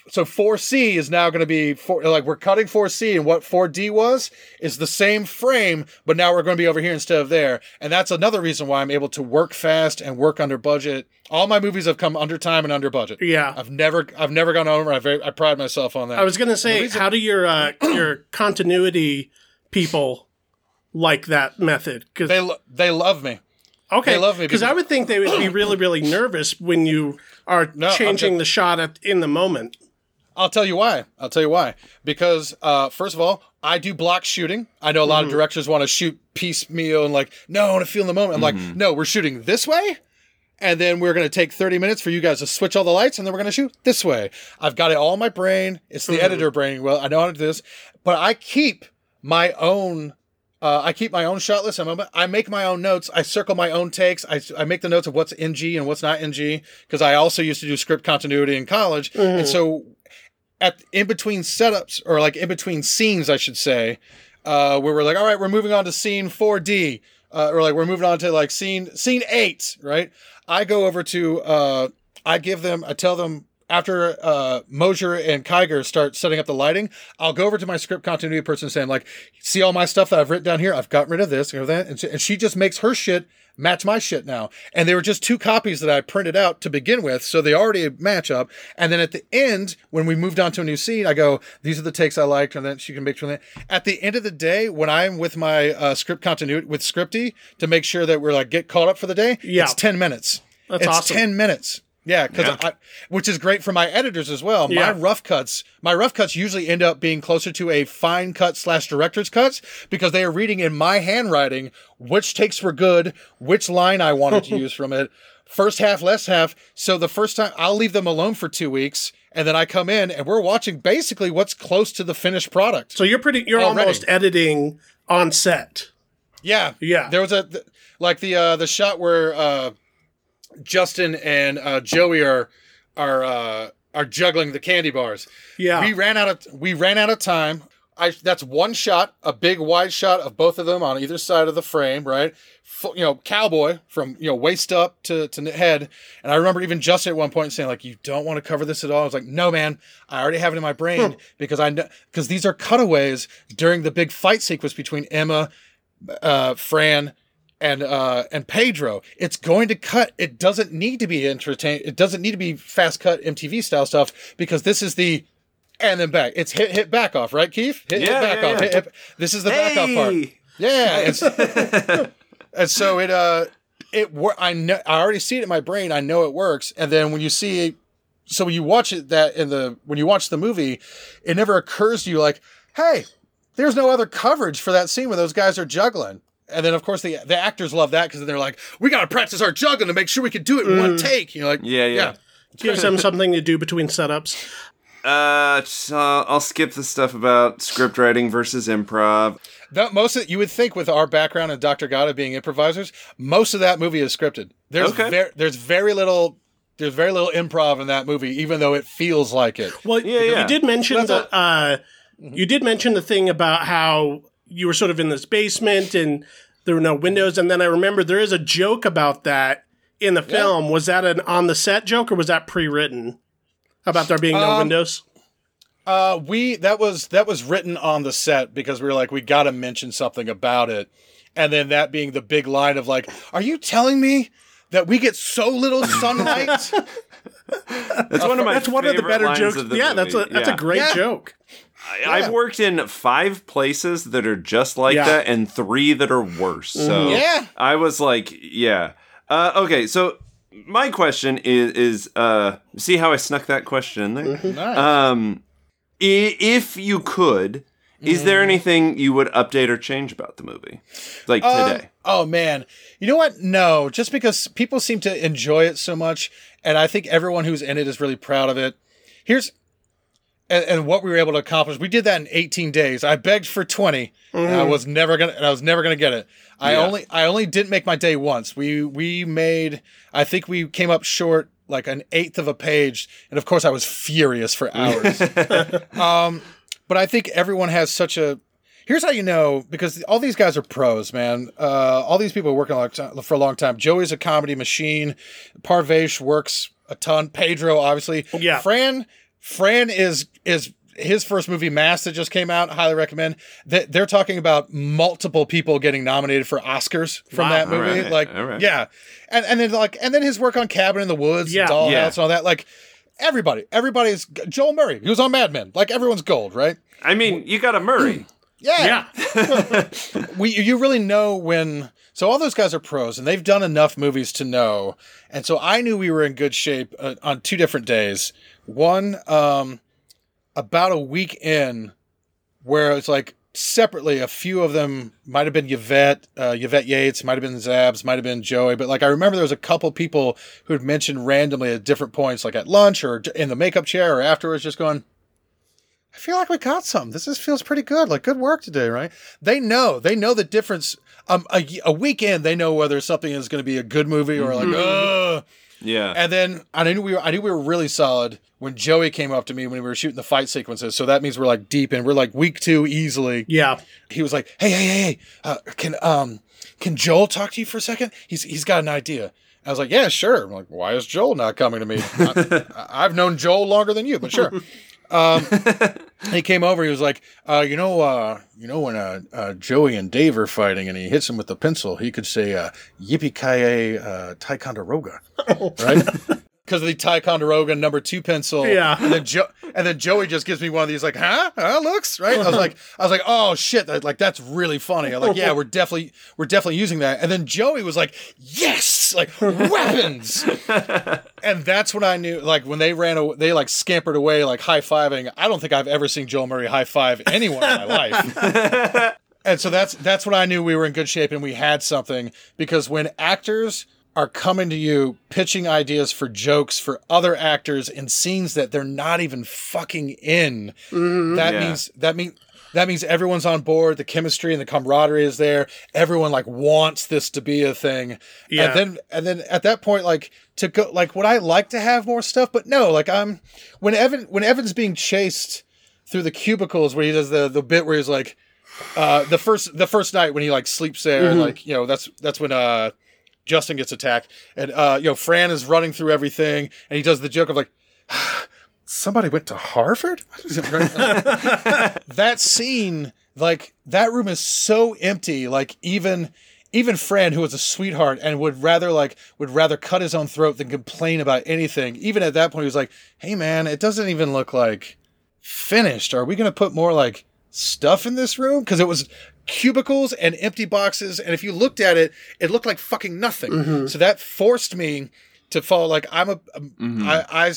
so 4C is now going to be four, like we're cutting 4C and what 4D was is the same frame, but now we're going to be over here instead of there. And that's another reason why I'm able to work fast and work under budget. All my movies have come under time and under budget. Yeah. I've never I've never gone over. I very I pride myself on that. I was gonna say, how do your uh, your continuity people like that method? Because they lo- they love me. okay, they love me because I would think they would be really really nervous when you are No, changing just- the shot at, in the moment. I'll tell you why. I'll tell you why. Because uh, first of all, I do block shooting. I know a lot of directors want to shoot piecemeal and like, no, I want to feel in the moment. I'm like, no, we're shooting this way. And then we're going to take 30 minutes for you guys to switch all the lights and then we're going to shoot this way. I've got it all in my brain. It's the editor brain. Well, I know how to do this, but I keep my own uh, I keep my own shot list. I make my own notes. I circle my own takes. I, I make the notes of what's NG and what's not NG because I also used to do script continuity in college. And so at in between setups or like in between scenes, I should say, uh, where we're like, all right, we're moving on to scene 4D, uh, or like we're moving on to like scene scene eight, right? I go over to uh, I give them, I tell them after uh, Mosier and Kiger start setting up the lighting, I'll go over to my script continuity person saying like, see all my stuff that I've written down here. I've gotten rid of this and that, and she, and she just makes her shit match my shit now. And they were just two copies that I printed out to begin with, so they already match up. And then at the end, when we moved on to a new scene, I go, these are the takes I liked, and then she can make sure that. At the end of the day, when I'm with my uh, script continuity with Scripty to make sure that we're like get caught up for the day, Yeah. it's ten minutes. That's it's awesome. ten minutes. Yeah, because Yeah. Which is great for my editors as well. Yeah. My rough cuts, my rough cuts usually end up being closer to a fine cut slash director's cuts because they are reading in my handwriting which takes were good, which line I wanted to use from it, first half, last half. So the first time I'll leave them alone for two weeks, and then I come in and we're watching basically what's close to the finished product. So you're pretty. You're Already. almost editing on set. Yeah, Yeah. There was a th- like the uh, the shot where uh, Justin and uh, Joey are are uh, are juggling the candy bars. Yeah. We ran out of we ran out of time. I that's one shot, a big wide shot of both of them on either side of the frame, right? Fu- you know, cowboy from you know waist up to to head. And I remember even Justin at one point saying like, "You don't want to cover this at all." I was like, "No, man, I already have it in my brain because I know because these are cutaways during the big fight sequence between Emma, uh, Fran." And uh, and Pedro, it's going to cut. It doesn't need to be entertain. It doesn't need to be fast cut MTV style stuff because this is the and then back. It's hit hit back off, right, Keith? Hit, Yeah, hit back yeah, off. yeah. Hit, hit- this is the back off part. Hey! Yeah, it's, and so it uh it wor- I know I already see it in my brain. I know it works. And then when you see, so when you watch it that in the when you watch the movie, it never occurs to you like, hey, there's no other coverage for that scene where those guys are juggling. And then of course the the actors love that because they're like, we gotta practice our juggling to make sure we can do it in one take. You're like, Yeah, yeah. Gives them something to do between setups. Uh, so I'll skip the stuff about script writing versus improv. That most of you would think with our background and Dr. God being improvisers, most of that movie is scripted. There's Okay. ver- there's very little there's very little improv in that movie, even though it feels like it. Well, Yeah, yeah. you did mention That's the uh, you did mention the thing about how you were sort of in this basement and there were no windows, and then I remember there is a joke about that in the film. Was that an on the set joke or was that pre written about there being no Um, windows? Uh, we that was that was written on the set because we were like we got to mention something about it, and then that being the big line of like, are you telling me that we get so little sunlight? That's one of my That's one of the better jokes. of the Yeah, that's a that's Yeah. a great Yeah. joke. I- I've worked in five places that are just like Yeah. that, and three that are worse. So Yeah. I was like, yeah. Uh, okay, so my question is is uh, see how I snuck that question in there. Nice. Um, i- if you could, is there anything you would update or change about the movie, like Um, today? oh man, you know what? No, just because people seem to enjoy it so much, and I think everyone who's in it is really proud of it. Here's and, and what we were able to accomplish. We did that in 18 days. I begged for 20, and I was never gonna, and I was never gonna get it. I Yeah. only, I only didn't make my day once. We we made, I think we came up short like an eighth of a page, and of course I was furious for hours. um, but I think everyone has such a. Here's how you know because all these guys are pros, man. Uh, all these people are working a long for a long time. Joey's a comedy machine. Parvesh works a ton. Pedro, obviously. Yeah. Fran, Fran is is his first movie, Mass, that just came out. Highly recommend. That they're talking about multiple people getting nominated for Oscars from Wow. that movie. Alright, like, alright. yeah, and and then like and then his work on Cabin in the Woods, Yeah. Dollhouse, Yeah. and all that. Like everybody, everybody's Joel Murray. He was on Mad Men. Like everyone's gold, right? I mean, you got a Murray. Yeah. Yeah, we you really know when so all those guys are pros and they've done enough movies to know and so i knew we were in good shape uh, on two different days one um about a week in where it's like separately, a few of them might have been Yvette, uh, Yvette Yates, might have been Zabs, might have been Joey, but like I remember there was a couple people who had mentioned randomly at different points, like at lunch or in the makeup chair or afterwards, just going, I feel like we got something. This is, feels pretty good. Like good work today, right? They know, they know the difference. Um, a, a weekend, they know whether something is going to be a good movie or like, ugh. Yeah. And then I knew we were I knew we were really solid when Joey came up to me when we were shooting the fight sequences. So that means we're like deep in. We're like week two easily. Yeah. He was like, "Hey, hey, hey, hey, uh, can um can Joel talk to you for a second? He's he's got an idea." I was like, "Yeah, sure." I'm like, "Why is Joel not coming to me? I, I've known Joel longer than you, but sure." Um, he came over. He was like, uh, "You know, uh, you know when uh, uh, Joey and Dave are fighting, and he hits him with the pencil, he could say uh, Yippee Ki uh, Ticonderoga, right?" Because of the Ticonderoga number two pencil, Yeah. And then jo- and then Joey just gives me one of these, like, "Huh? Huh? Looks right." I was like, "I was like, oh shit, like that's really funny." I'm like, "Yeah, we're definitely we're definitely using that." And then Joey was like, "Yes, like weapons." and that's when I knew, like, when they ran, away, they like scampered away, like high fiving. I don't think I've ever seen Joel Murray high five anyone in my life. and so that's that's when I knew we were in good shape and we had something because when actors are coming to you pitching ideas for jokes for other actors in scenes that they're not even fucking in, mm-hmm. that Yeah. means that means that means everyone's on board. The chemistry and the camaraderie is there. Everyone like wants this to be a thing. Yeah. And then and then at that point, like to go like would I like to have more stuff? But no, like I'm when Evan when Evan's being chased through the cubicles where he does the the bit where he's like uh the first the first night when he like sleeps there and like you know that's that's when uh Justin gets attacked and uh you know Fran is running through everything and he does the joke of like somebody went to Harvard? That scene like that room is so empty like even even Fran who was a sweetheart and would rather like would rather cut his own throat than complain about anything even at that point he was like hey man it doesn't even look like finished. Are we going to put more like stuff in this room? Because it was cubicles and empty boxes and if you looked at it it looked like fucking nothing. Mm-hmm. So that forced me to follow like i'm a um, mm-hmm. I, I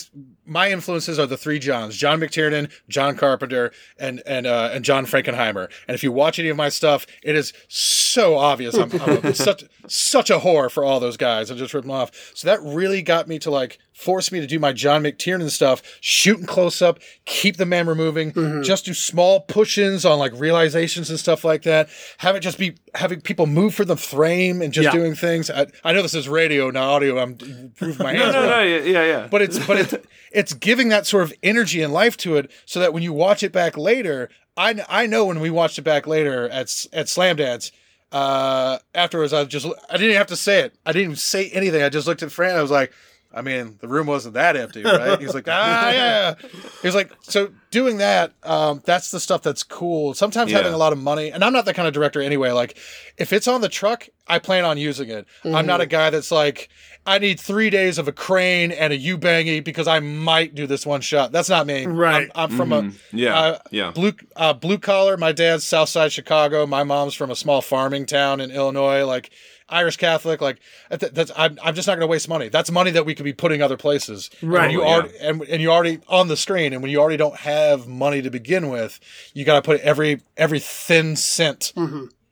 my influences are the three johns john mctiernan john carpenter and and uh and john frankenheimer. And if you watch any of my stuff it is so obvious i'm, I'm such such a whore for all those guys. And just rip them off. So that really got me to like force me to do my john mctiernan stuff shooting close up keep the camera moving just do small push-ins on like realizations and stuff like that. Have it just be having people move for the frame and just Yeah. doing things. I, I know this is radio not audio i'm proving my hands no, no, yeah, yeah, yeah. but it's but it's it's giving that sort of energy and life to it so that when you watch it back later i, I know when we watched it back later at at slam dance uh afterwards i just i didn't even have to say it i didn't even say anything i just looked at fran i was like I mean, the room wasn't that empty, right? He's like, ah, yeah. He's like, so doing that, um, that's the stuff that's cool. Sometimes Yeah. having a lot of money, and I'm not that kind of director anyway. Like, if it's on the truck, I plan on using it. I'm not a guy that's like, I need three days of a crane and a U bangy because I might do this one shot. That's not me. Right. I'm, I'm from a Yeah, uh, yeah. blue uh, blue collar. My dad's South Side Chicago. My mom's from a small farming town in Illinois. Like Irish Catholic. Like that's I'm, I'm just not going to waste money. That's money that we could be putting other places. And Right. you Oh, already and, and you already on the screen, and when you already don't have money to begin with, you got to put every every thin cent,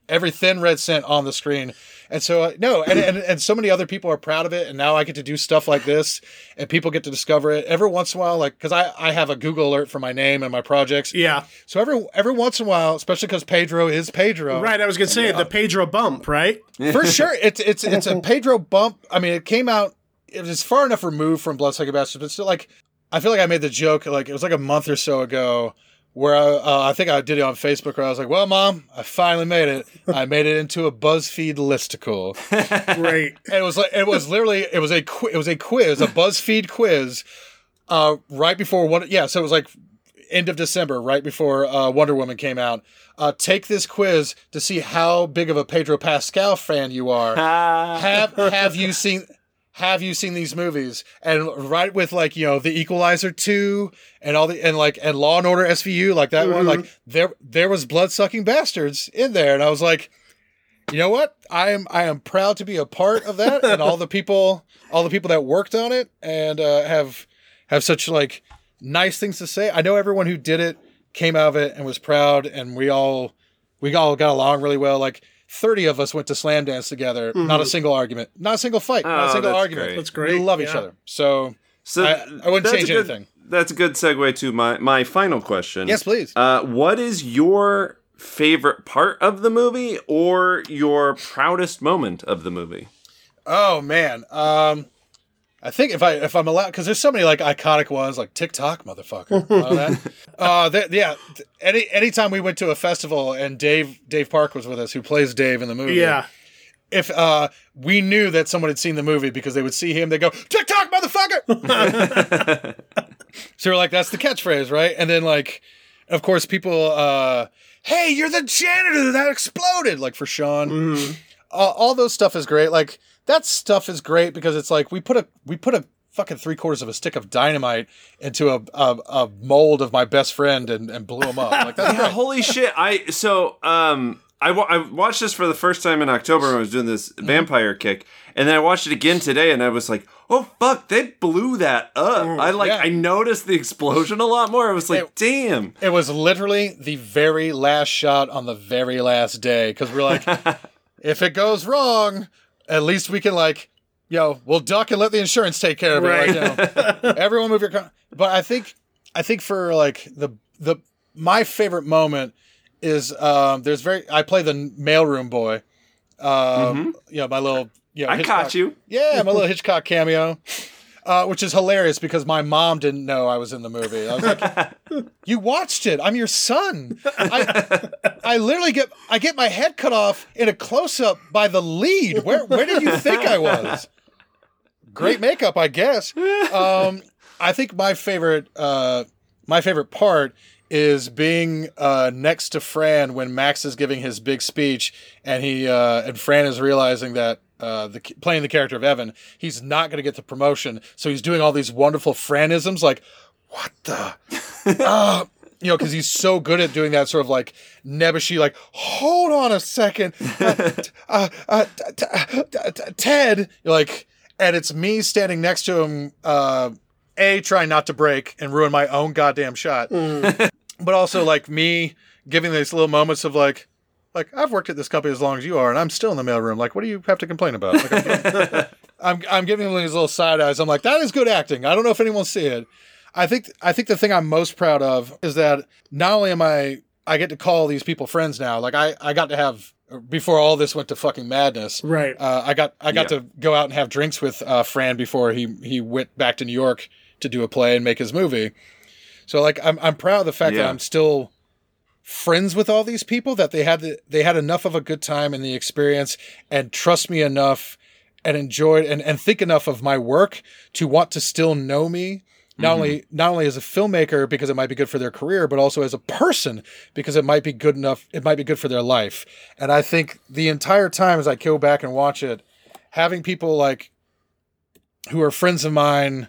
every thin red cent on the screen. And so uh, no, and, and and so many other people are proud of it, and now I get to do stuff like this, and people get to discover it every once in a while. Like because I I have a Google alert for my name and my projects, Yeah. so every every once in a while, especially because Pedro is Pedro, Right. I was gonna say the Pedro bump, right? For sure, it's it's it's a Pedro bump. I mean, it came out. It was far enough removed from Blood Bloodsucker Bastards, but still, like, I feel like I made the joke. Like, it was like a month or so ago, where I, uh, I think I did it on Facebook, where I was like, "Well, mom, I finally made it. I made it into a BuzzFeed listicle." Great. and it was like it was literally it was a qui- it was a quiz, a BuzzFeed quiz, uh, right before one. Yeah, so it was like end of December, right before uh, Wonder Woman came out. Uh, take this quiz to see how big of a Pedro Pascal fan you are. have have you seen? Have you seen these movies? And right with like you know the Equalizer two and all the and like and Law and Order SVU like that one like there there was blood sucking bastards in there and I was like you know what? I am I am proud to be a part of that, and all the people, all the people that worked on it, and uh, have have such like nice things to say. I know everyone who did it came out of it and was proud, and we all We all got along really well. Like 30 of us went to slam dance together. Not a single argument. Not a single fight. not a Mm-hmm. Oh, single that's argument. great. That's great. We love each other. So So I- I wouldn't change good- anything. That's a good segue to my my final question. yes, please. Uh, what is your favorite part of the movie or your proudest moment of the movie? Oh man. Um I think if I if I'm allowed because there's so many like iconic ones like TikTok motherfucker. That. uh th- yeah. Any anytime we went to a festival and Dave Dave Park was with us, who plays Dave in the movie. Yeah. If uh we knew that someone had seen the movie because they would see him, they go, TikTok motherfucker. so we're like, that's the catchphrase, right? And then like of course people uh hey, you're the janitor that exploded, like for Sean Mm-hmm. all, all those stuff is great. Like that stuff is great because it's like we put a we put a fucking three quarters of a stick of dynamite into a a, a mold of my best friend and, and blew him up. Like that's Yeah, holy shit! I so um I, wa- I watched this for the first time in October when I was doing this Mm-hmm. vampire kick, and then I watched it again today, and I was like, "Oh fuck, they blew that up!" I like Mm, yeah. I noticed the explosion a lot more. I was like, It- "Damn!" It was literally the very last shot on the very last day because we're like, if it goes wrong, at least we can like, yo, we'll duck and let the insurance take care of it right, Right. now. Everyone move your car. But I think, I think for like the the my favorite moment is um there's very I play the mailroom boy, um you know my little you know I Hitchcock- caught you. yeah, my little Hitchcock cameo. Uh, which is hilarious because my mom didn't know I was in the movie. I was like, "You watched it. I'm your son." I, I literally get I get my head cut off in a close up by the lead. Where where did you think I was? Great makeup, I guess. Um, I think my favorite uh, my favorite part is being uh, next to Fran when Max is giving his big speech, and he uh, and Fran is realizing that uh, the playing the character of Evan, he's not going to get the promotion, so he's doing all these wonderful Franisms, like what the, uh, you know, because he's so good at doing that sort of like nebbishy, like hold on a second, uh, uh, uh, t- t- t- t- Ted, like, and it's me standing next to him. Uh, a trying not to break and ruin my own goddamn shot, but also like me giving these little moments of like, like I've worked at this company as long as you are, and I'm still in the mailroom. Like, what do you have to complain about? Like, I'm, I'm I'm giving him these little side eyes. I'm like, that is good acting. I don't know if anyone will see it. I think I think the thing I'm most proud of is that not only am I I get to call these people friends now. Like I I got to have before all this went to fucking madness. Right. Uh, I got I got Yeah. to go out and have drinks with uh, Fran before he he went back to New York to do a play and make his movie. So like I'm I'm proud of the fact that I'm still friends with all these people that they had the, they had enough of a good time in the experience and trust me enough and enjoyed and, and think enough of my work to want to still know me not mm-hmm. only not only as a filmmaker because it might be good for their career but also as a person because it might be good enough it might be good for their life. And i think the entire time as i go back and watch it having people like who are friends of mine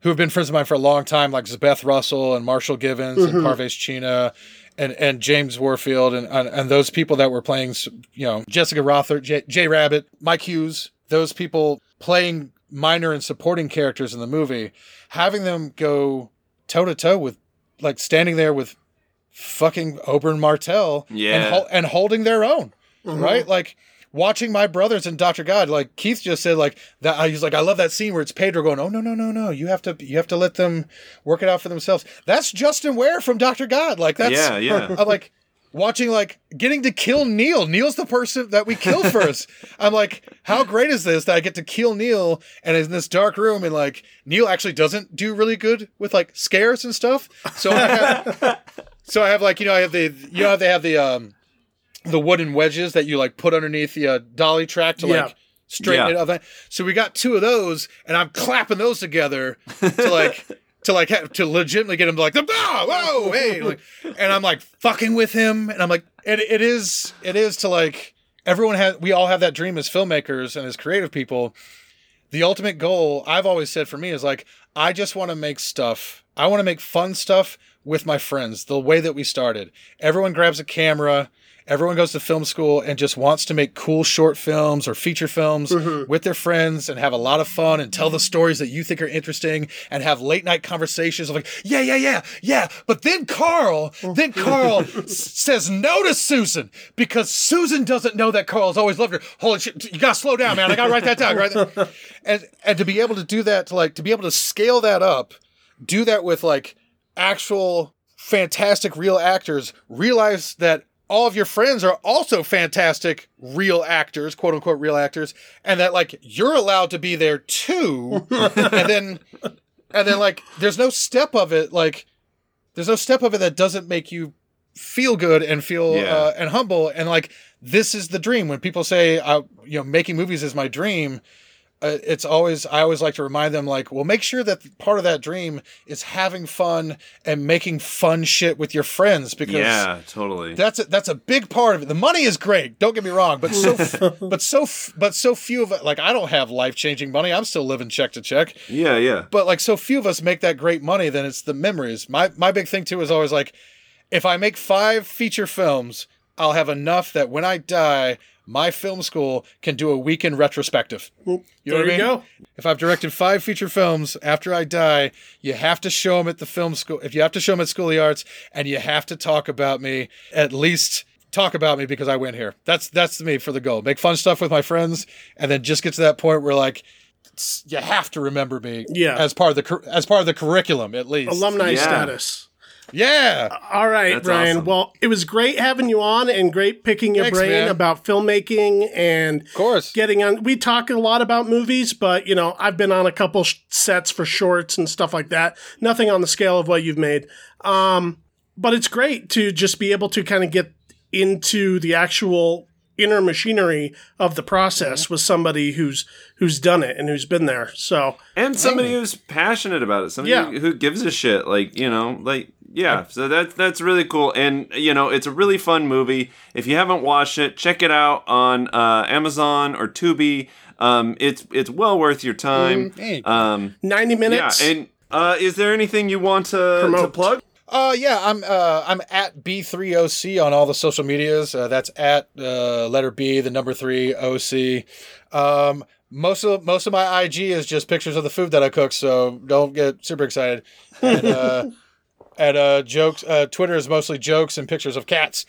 who have been friends of mine for a long time like Zabeth Russell and Marshall Givens and mm-hmm. Parvesh Cheena and and James Warfield and, and and those people that were playing you know Jessica Rother J, Jay Rabbit Mike Hughes those people playing minor and supporting characters in the movie having them go toe to toe with like standing there with fucking Oberyn Martell Yeah. and, and holding their own mm-hmm. right like watching my brothers and Dr. God like Keith just said like that he's like I love that scene where it's Pedro going oh no no no no you have to you have to let them work it out for themselves that's Justin Ware from Dr. God like that's Yeah, yeah. I'm like watching like getting to kill Neil Neil's the person that we kill first I'm like how great is this that I get to kill Neil and in this dark room and like Neil actually doesn't do really good with like scares and stuff so I have so I have like you know I have the you know they have the um the wooden wedges that you like put underneath the uh, dolly track to Yeah. like straighten Yeah. it up. So we got two of those, and I'm clapping those together to like to like ha- to legitimately get him to like ah, whoa hey like, and I'm like fucking with him, and I'm like it, it is it is to like everyone has we all have that dream as filmmakers and as creative people. The ultimate goal I've always said for me is like I just want to make stuff. I want to make fun stuff with my friends the way that we started. Everyone grabs a camera everyone goes to film school and just wants to make cool short films or feature films Mm-hmm. with their friends and have a lot of fun and tell the stories that you think are interesting and have late night conversations of like, yeah, yeah, yeah, yeah. But then Carl, then Carl says no to Susan because Susan doesn't know that Carl's always loved her. Holy shit, you gotta slow down, man. I gotta write that down, right? And and to be able to do that, to like to be able to scale that up, do that with like actual fantastic real actors, realize that all of your friends are also fantastic real actors, quote unquote real actors, and that like you're allowed to be there too. and then and then like there's no step of it like there's no step of it that doesn't make you feel good and feel Yeah. uh, and humble and like this is the dream when people say uh, you know making movies is my dream Uh, it's always i always like to remind them like well make sure that part of that dream is having fun and making fun shit with your friends because Yeah, totally. that's a, that's a big part of it. The money is great. Don't get me wrong, but so but so but so few of it. Like I don't have life changing money. I'm still living check to check. yeah, yeah. But like so few of us make that great money. Then it's the memories. My my big thing too is always like, if I make five feature films, I'll have enough that when I die, my film school can do a weekend retrospective. You know there what I you mean? go. If I've directed five feature films after I die, you have to show them at the film school. If you have to show them at School of the Arts, and you have to talk about me, at least talk about me because I went here. That's that's me for the goal. Make fun stuff with my friends, and then just get to that point where like you have to remember me. Yeah. as part of the cur- as part of the curriculum at least. Alumni Yeah. status. Yeah, All right, That's Brian. awesome. Well, it was great having you on and great picking your Thanks, brain man. about filmmaking and of course. getting on. We talk a lot about movies, but you know, I've been on a couple sh- sets for shorts and stuff like that. Nothing on the scale of what you've made. Um, but it's great to just be able to kind of get into the actual inner machinery of the process with somebody who's who's done it and who's been there. So and somebody who's passionate about it somebody Yeah. who gives a shit like you know like yeah so that's that's really cool and you know it's a really fun movie if you haven't watched it check it out on uh, amazon or tubi um, it's it's well worth your time Hey. um, ninety yeah minutes. and uh, is there anything you want to, to Promote. plug Uh, yeah, I'm uh, I'm at B3OC on all the social medias. Uh, that's at uh, letter B, the number three OC. Um, most of most of my IG is just pictures of the food that I cook, so don't get super excited. And, uh, and uh, jokes. Uh, Twitter is mostly jokes and pictures of cats.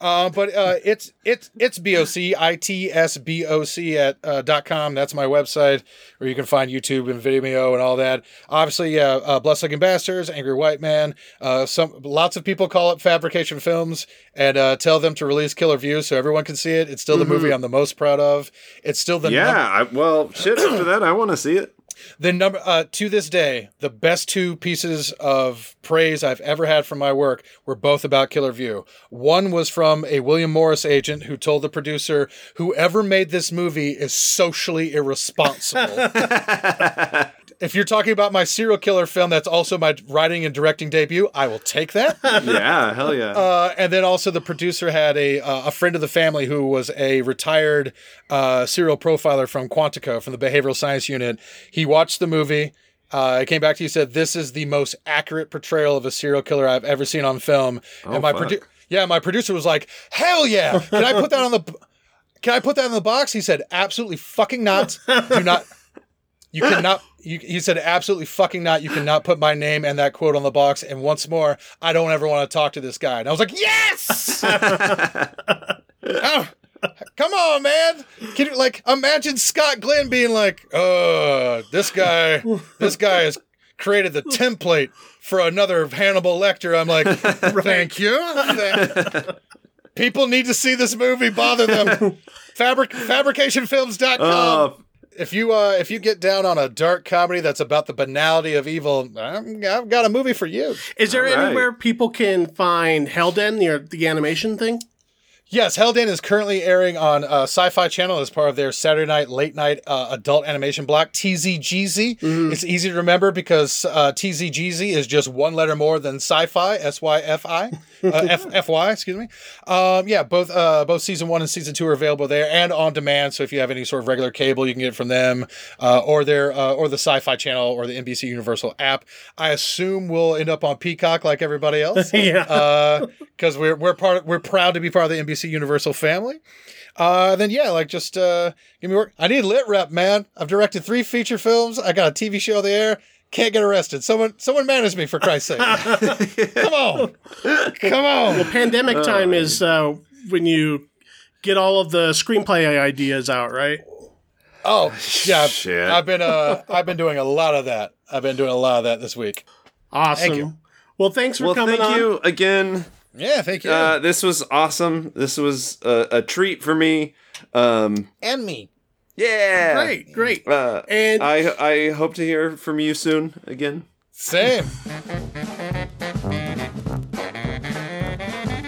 Uh, but uh, it's it's it's boc i t s b o c at uh, dot com. That's my website where you can find YouTube and Vimeo and all that. Obviously, yeah, uh, Blood Sucking Bastards, Angry White Man. Uh, some lots of people call it fabrication films and uh, tell them to release Killer Views so everyone can see it. It's still the movie I'm the most proud of. It's still the yeah I, well shit after that i want to see it the number uh, to this day, the best two pieces of praise I've ever had from my work were both about Killer View. One was from a William Morris agent who told the producer, "Whoever made this movie is socially irresponsible." if you're talking about my serial killer film, that's also my writing and directing debut. I will take that. yeah hell yeah Uh, and then also the producer had a uh, a friend of the family who was a retired uh, serial profiler from Quantico from the behavioral science unit. He watched the movie. Uh, I came back to you said this is the most accurate portrayal of a serial killer I've ever seen on film. and my produ- yeah, my producer was like, "Hell yeah! Can I put that on the b- Can I put that in the box?" He said, "Absolutely fucking not. Do not. You cannot." You, he said, "Absolutely fucking not. You cannot put my name and that quote on the box." And once more, I don't ever want to talk to this guy. And I was like, "Yes!" Oh, come on, man! Can you like imagine Scott Glenn being like, "Uh, this guy, this guy has created the template for another Hannibal Lecter." I'm like, "Thank you." People need to see this movie. Bother them. Fabric fabricationfilms.com. Uh, if you uh if you get down on a dark comedy that's about the banality of evil, I'm, I've got a movie for you. Is there All right. anywhere people can find Hellden, the, the animation thing? Yes, Hellden is currently airing on uh, Sci-Fi Channel as part of their Saturday night late night uh, adult animation block TZGZ. It's easy to remember because uh, TZGZ is just one letter more than Sci-Fi S Y F I. uh, F, FY, excuse me. Um, yeah, both uh, both season one and season two are available there and on demand. So if you have any sort of regular cable, you can get it from them, uh, or their uh, or the Sci-Fi Channel or the NBC Universal app. I assume we'll end up on Peacock like everybody else. yeah, because we're we're part of, we're proud to be part of the NBC Universal family. Uh, then yeah, like just uh, give me work. I need lit rep, man. I've directed three feature films. I got a TV show on the air. Can't get arrested. Someone, someone manage me for Christ's sake. Come on, come on. well, pandemic time is uh, when you get all of the screenplay ideas out, right? Oh yeah, Shit. I've been uh, I've been doing a lot of that. I've been doing a lot of that this week. Awesome. you. Well, thanks for Well, coming thank on. you again. Yeah, thank you. Uh, this was awesome. This was a, a treat for me. Um, and me. Yeah. Great, great. Uh, And I I hope to hear from you soon again. Same.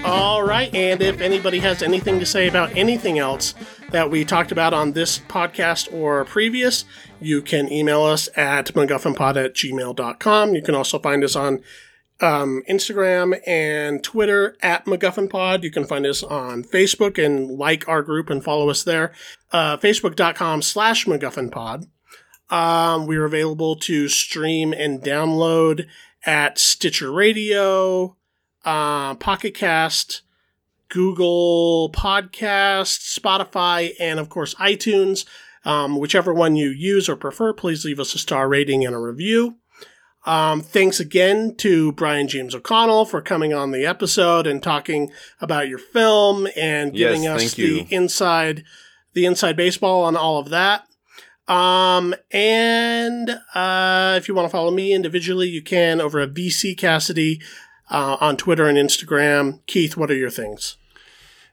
All right. And if anybody has anything to say about anything else that we talked about on this podcast or previous, you can email us at MacGuffinPod at gmail.com. You can also find us on um, Instagram and Twitter at MacGuffinPod. You can find us on Facebook and like our group and follow us there. Uh, Facebook.com slash MacGuffinPod. Um, we're available to stream and download at Stitcher Radio, uh, Pocket Cast, Google Podcasts, Spotify, and of course iTunes. Um, whichever one you use or prefer, please leave us a star rating and a review. Um, thanks again to Brian James O'Connell for coming on the episode and talking about your film and Yes, giving us the you. inside the inside baseball on all of that. Um, and uh, if you want to follow me individually, you can over at VC Cassidy uh, on Twitter and Instagram. Keith, what are your things?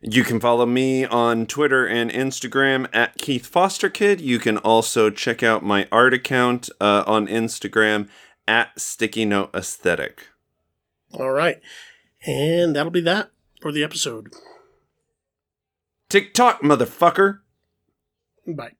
You can follow me on Twitter and Instagram at Keith Foster Kid. You can also check out my art account uh, on Instagram at Sticky Note Aesthetic. All right. And that'll be that for the episode. TikTok, motherfucker. Bye.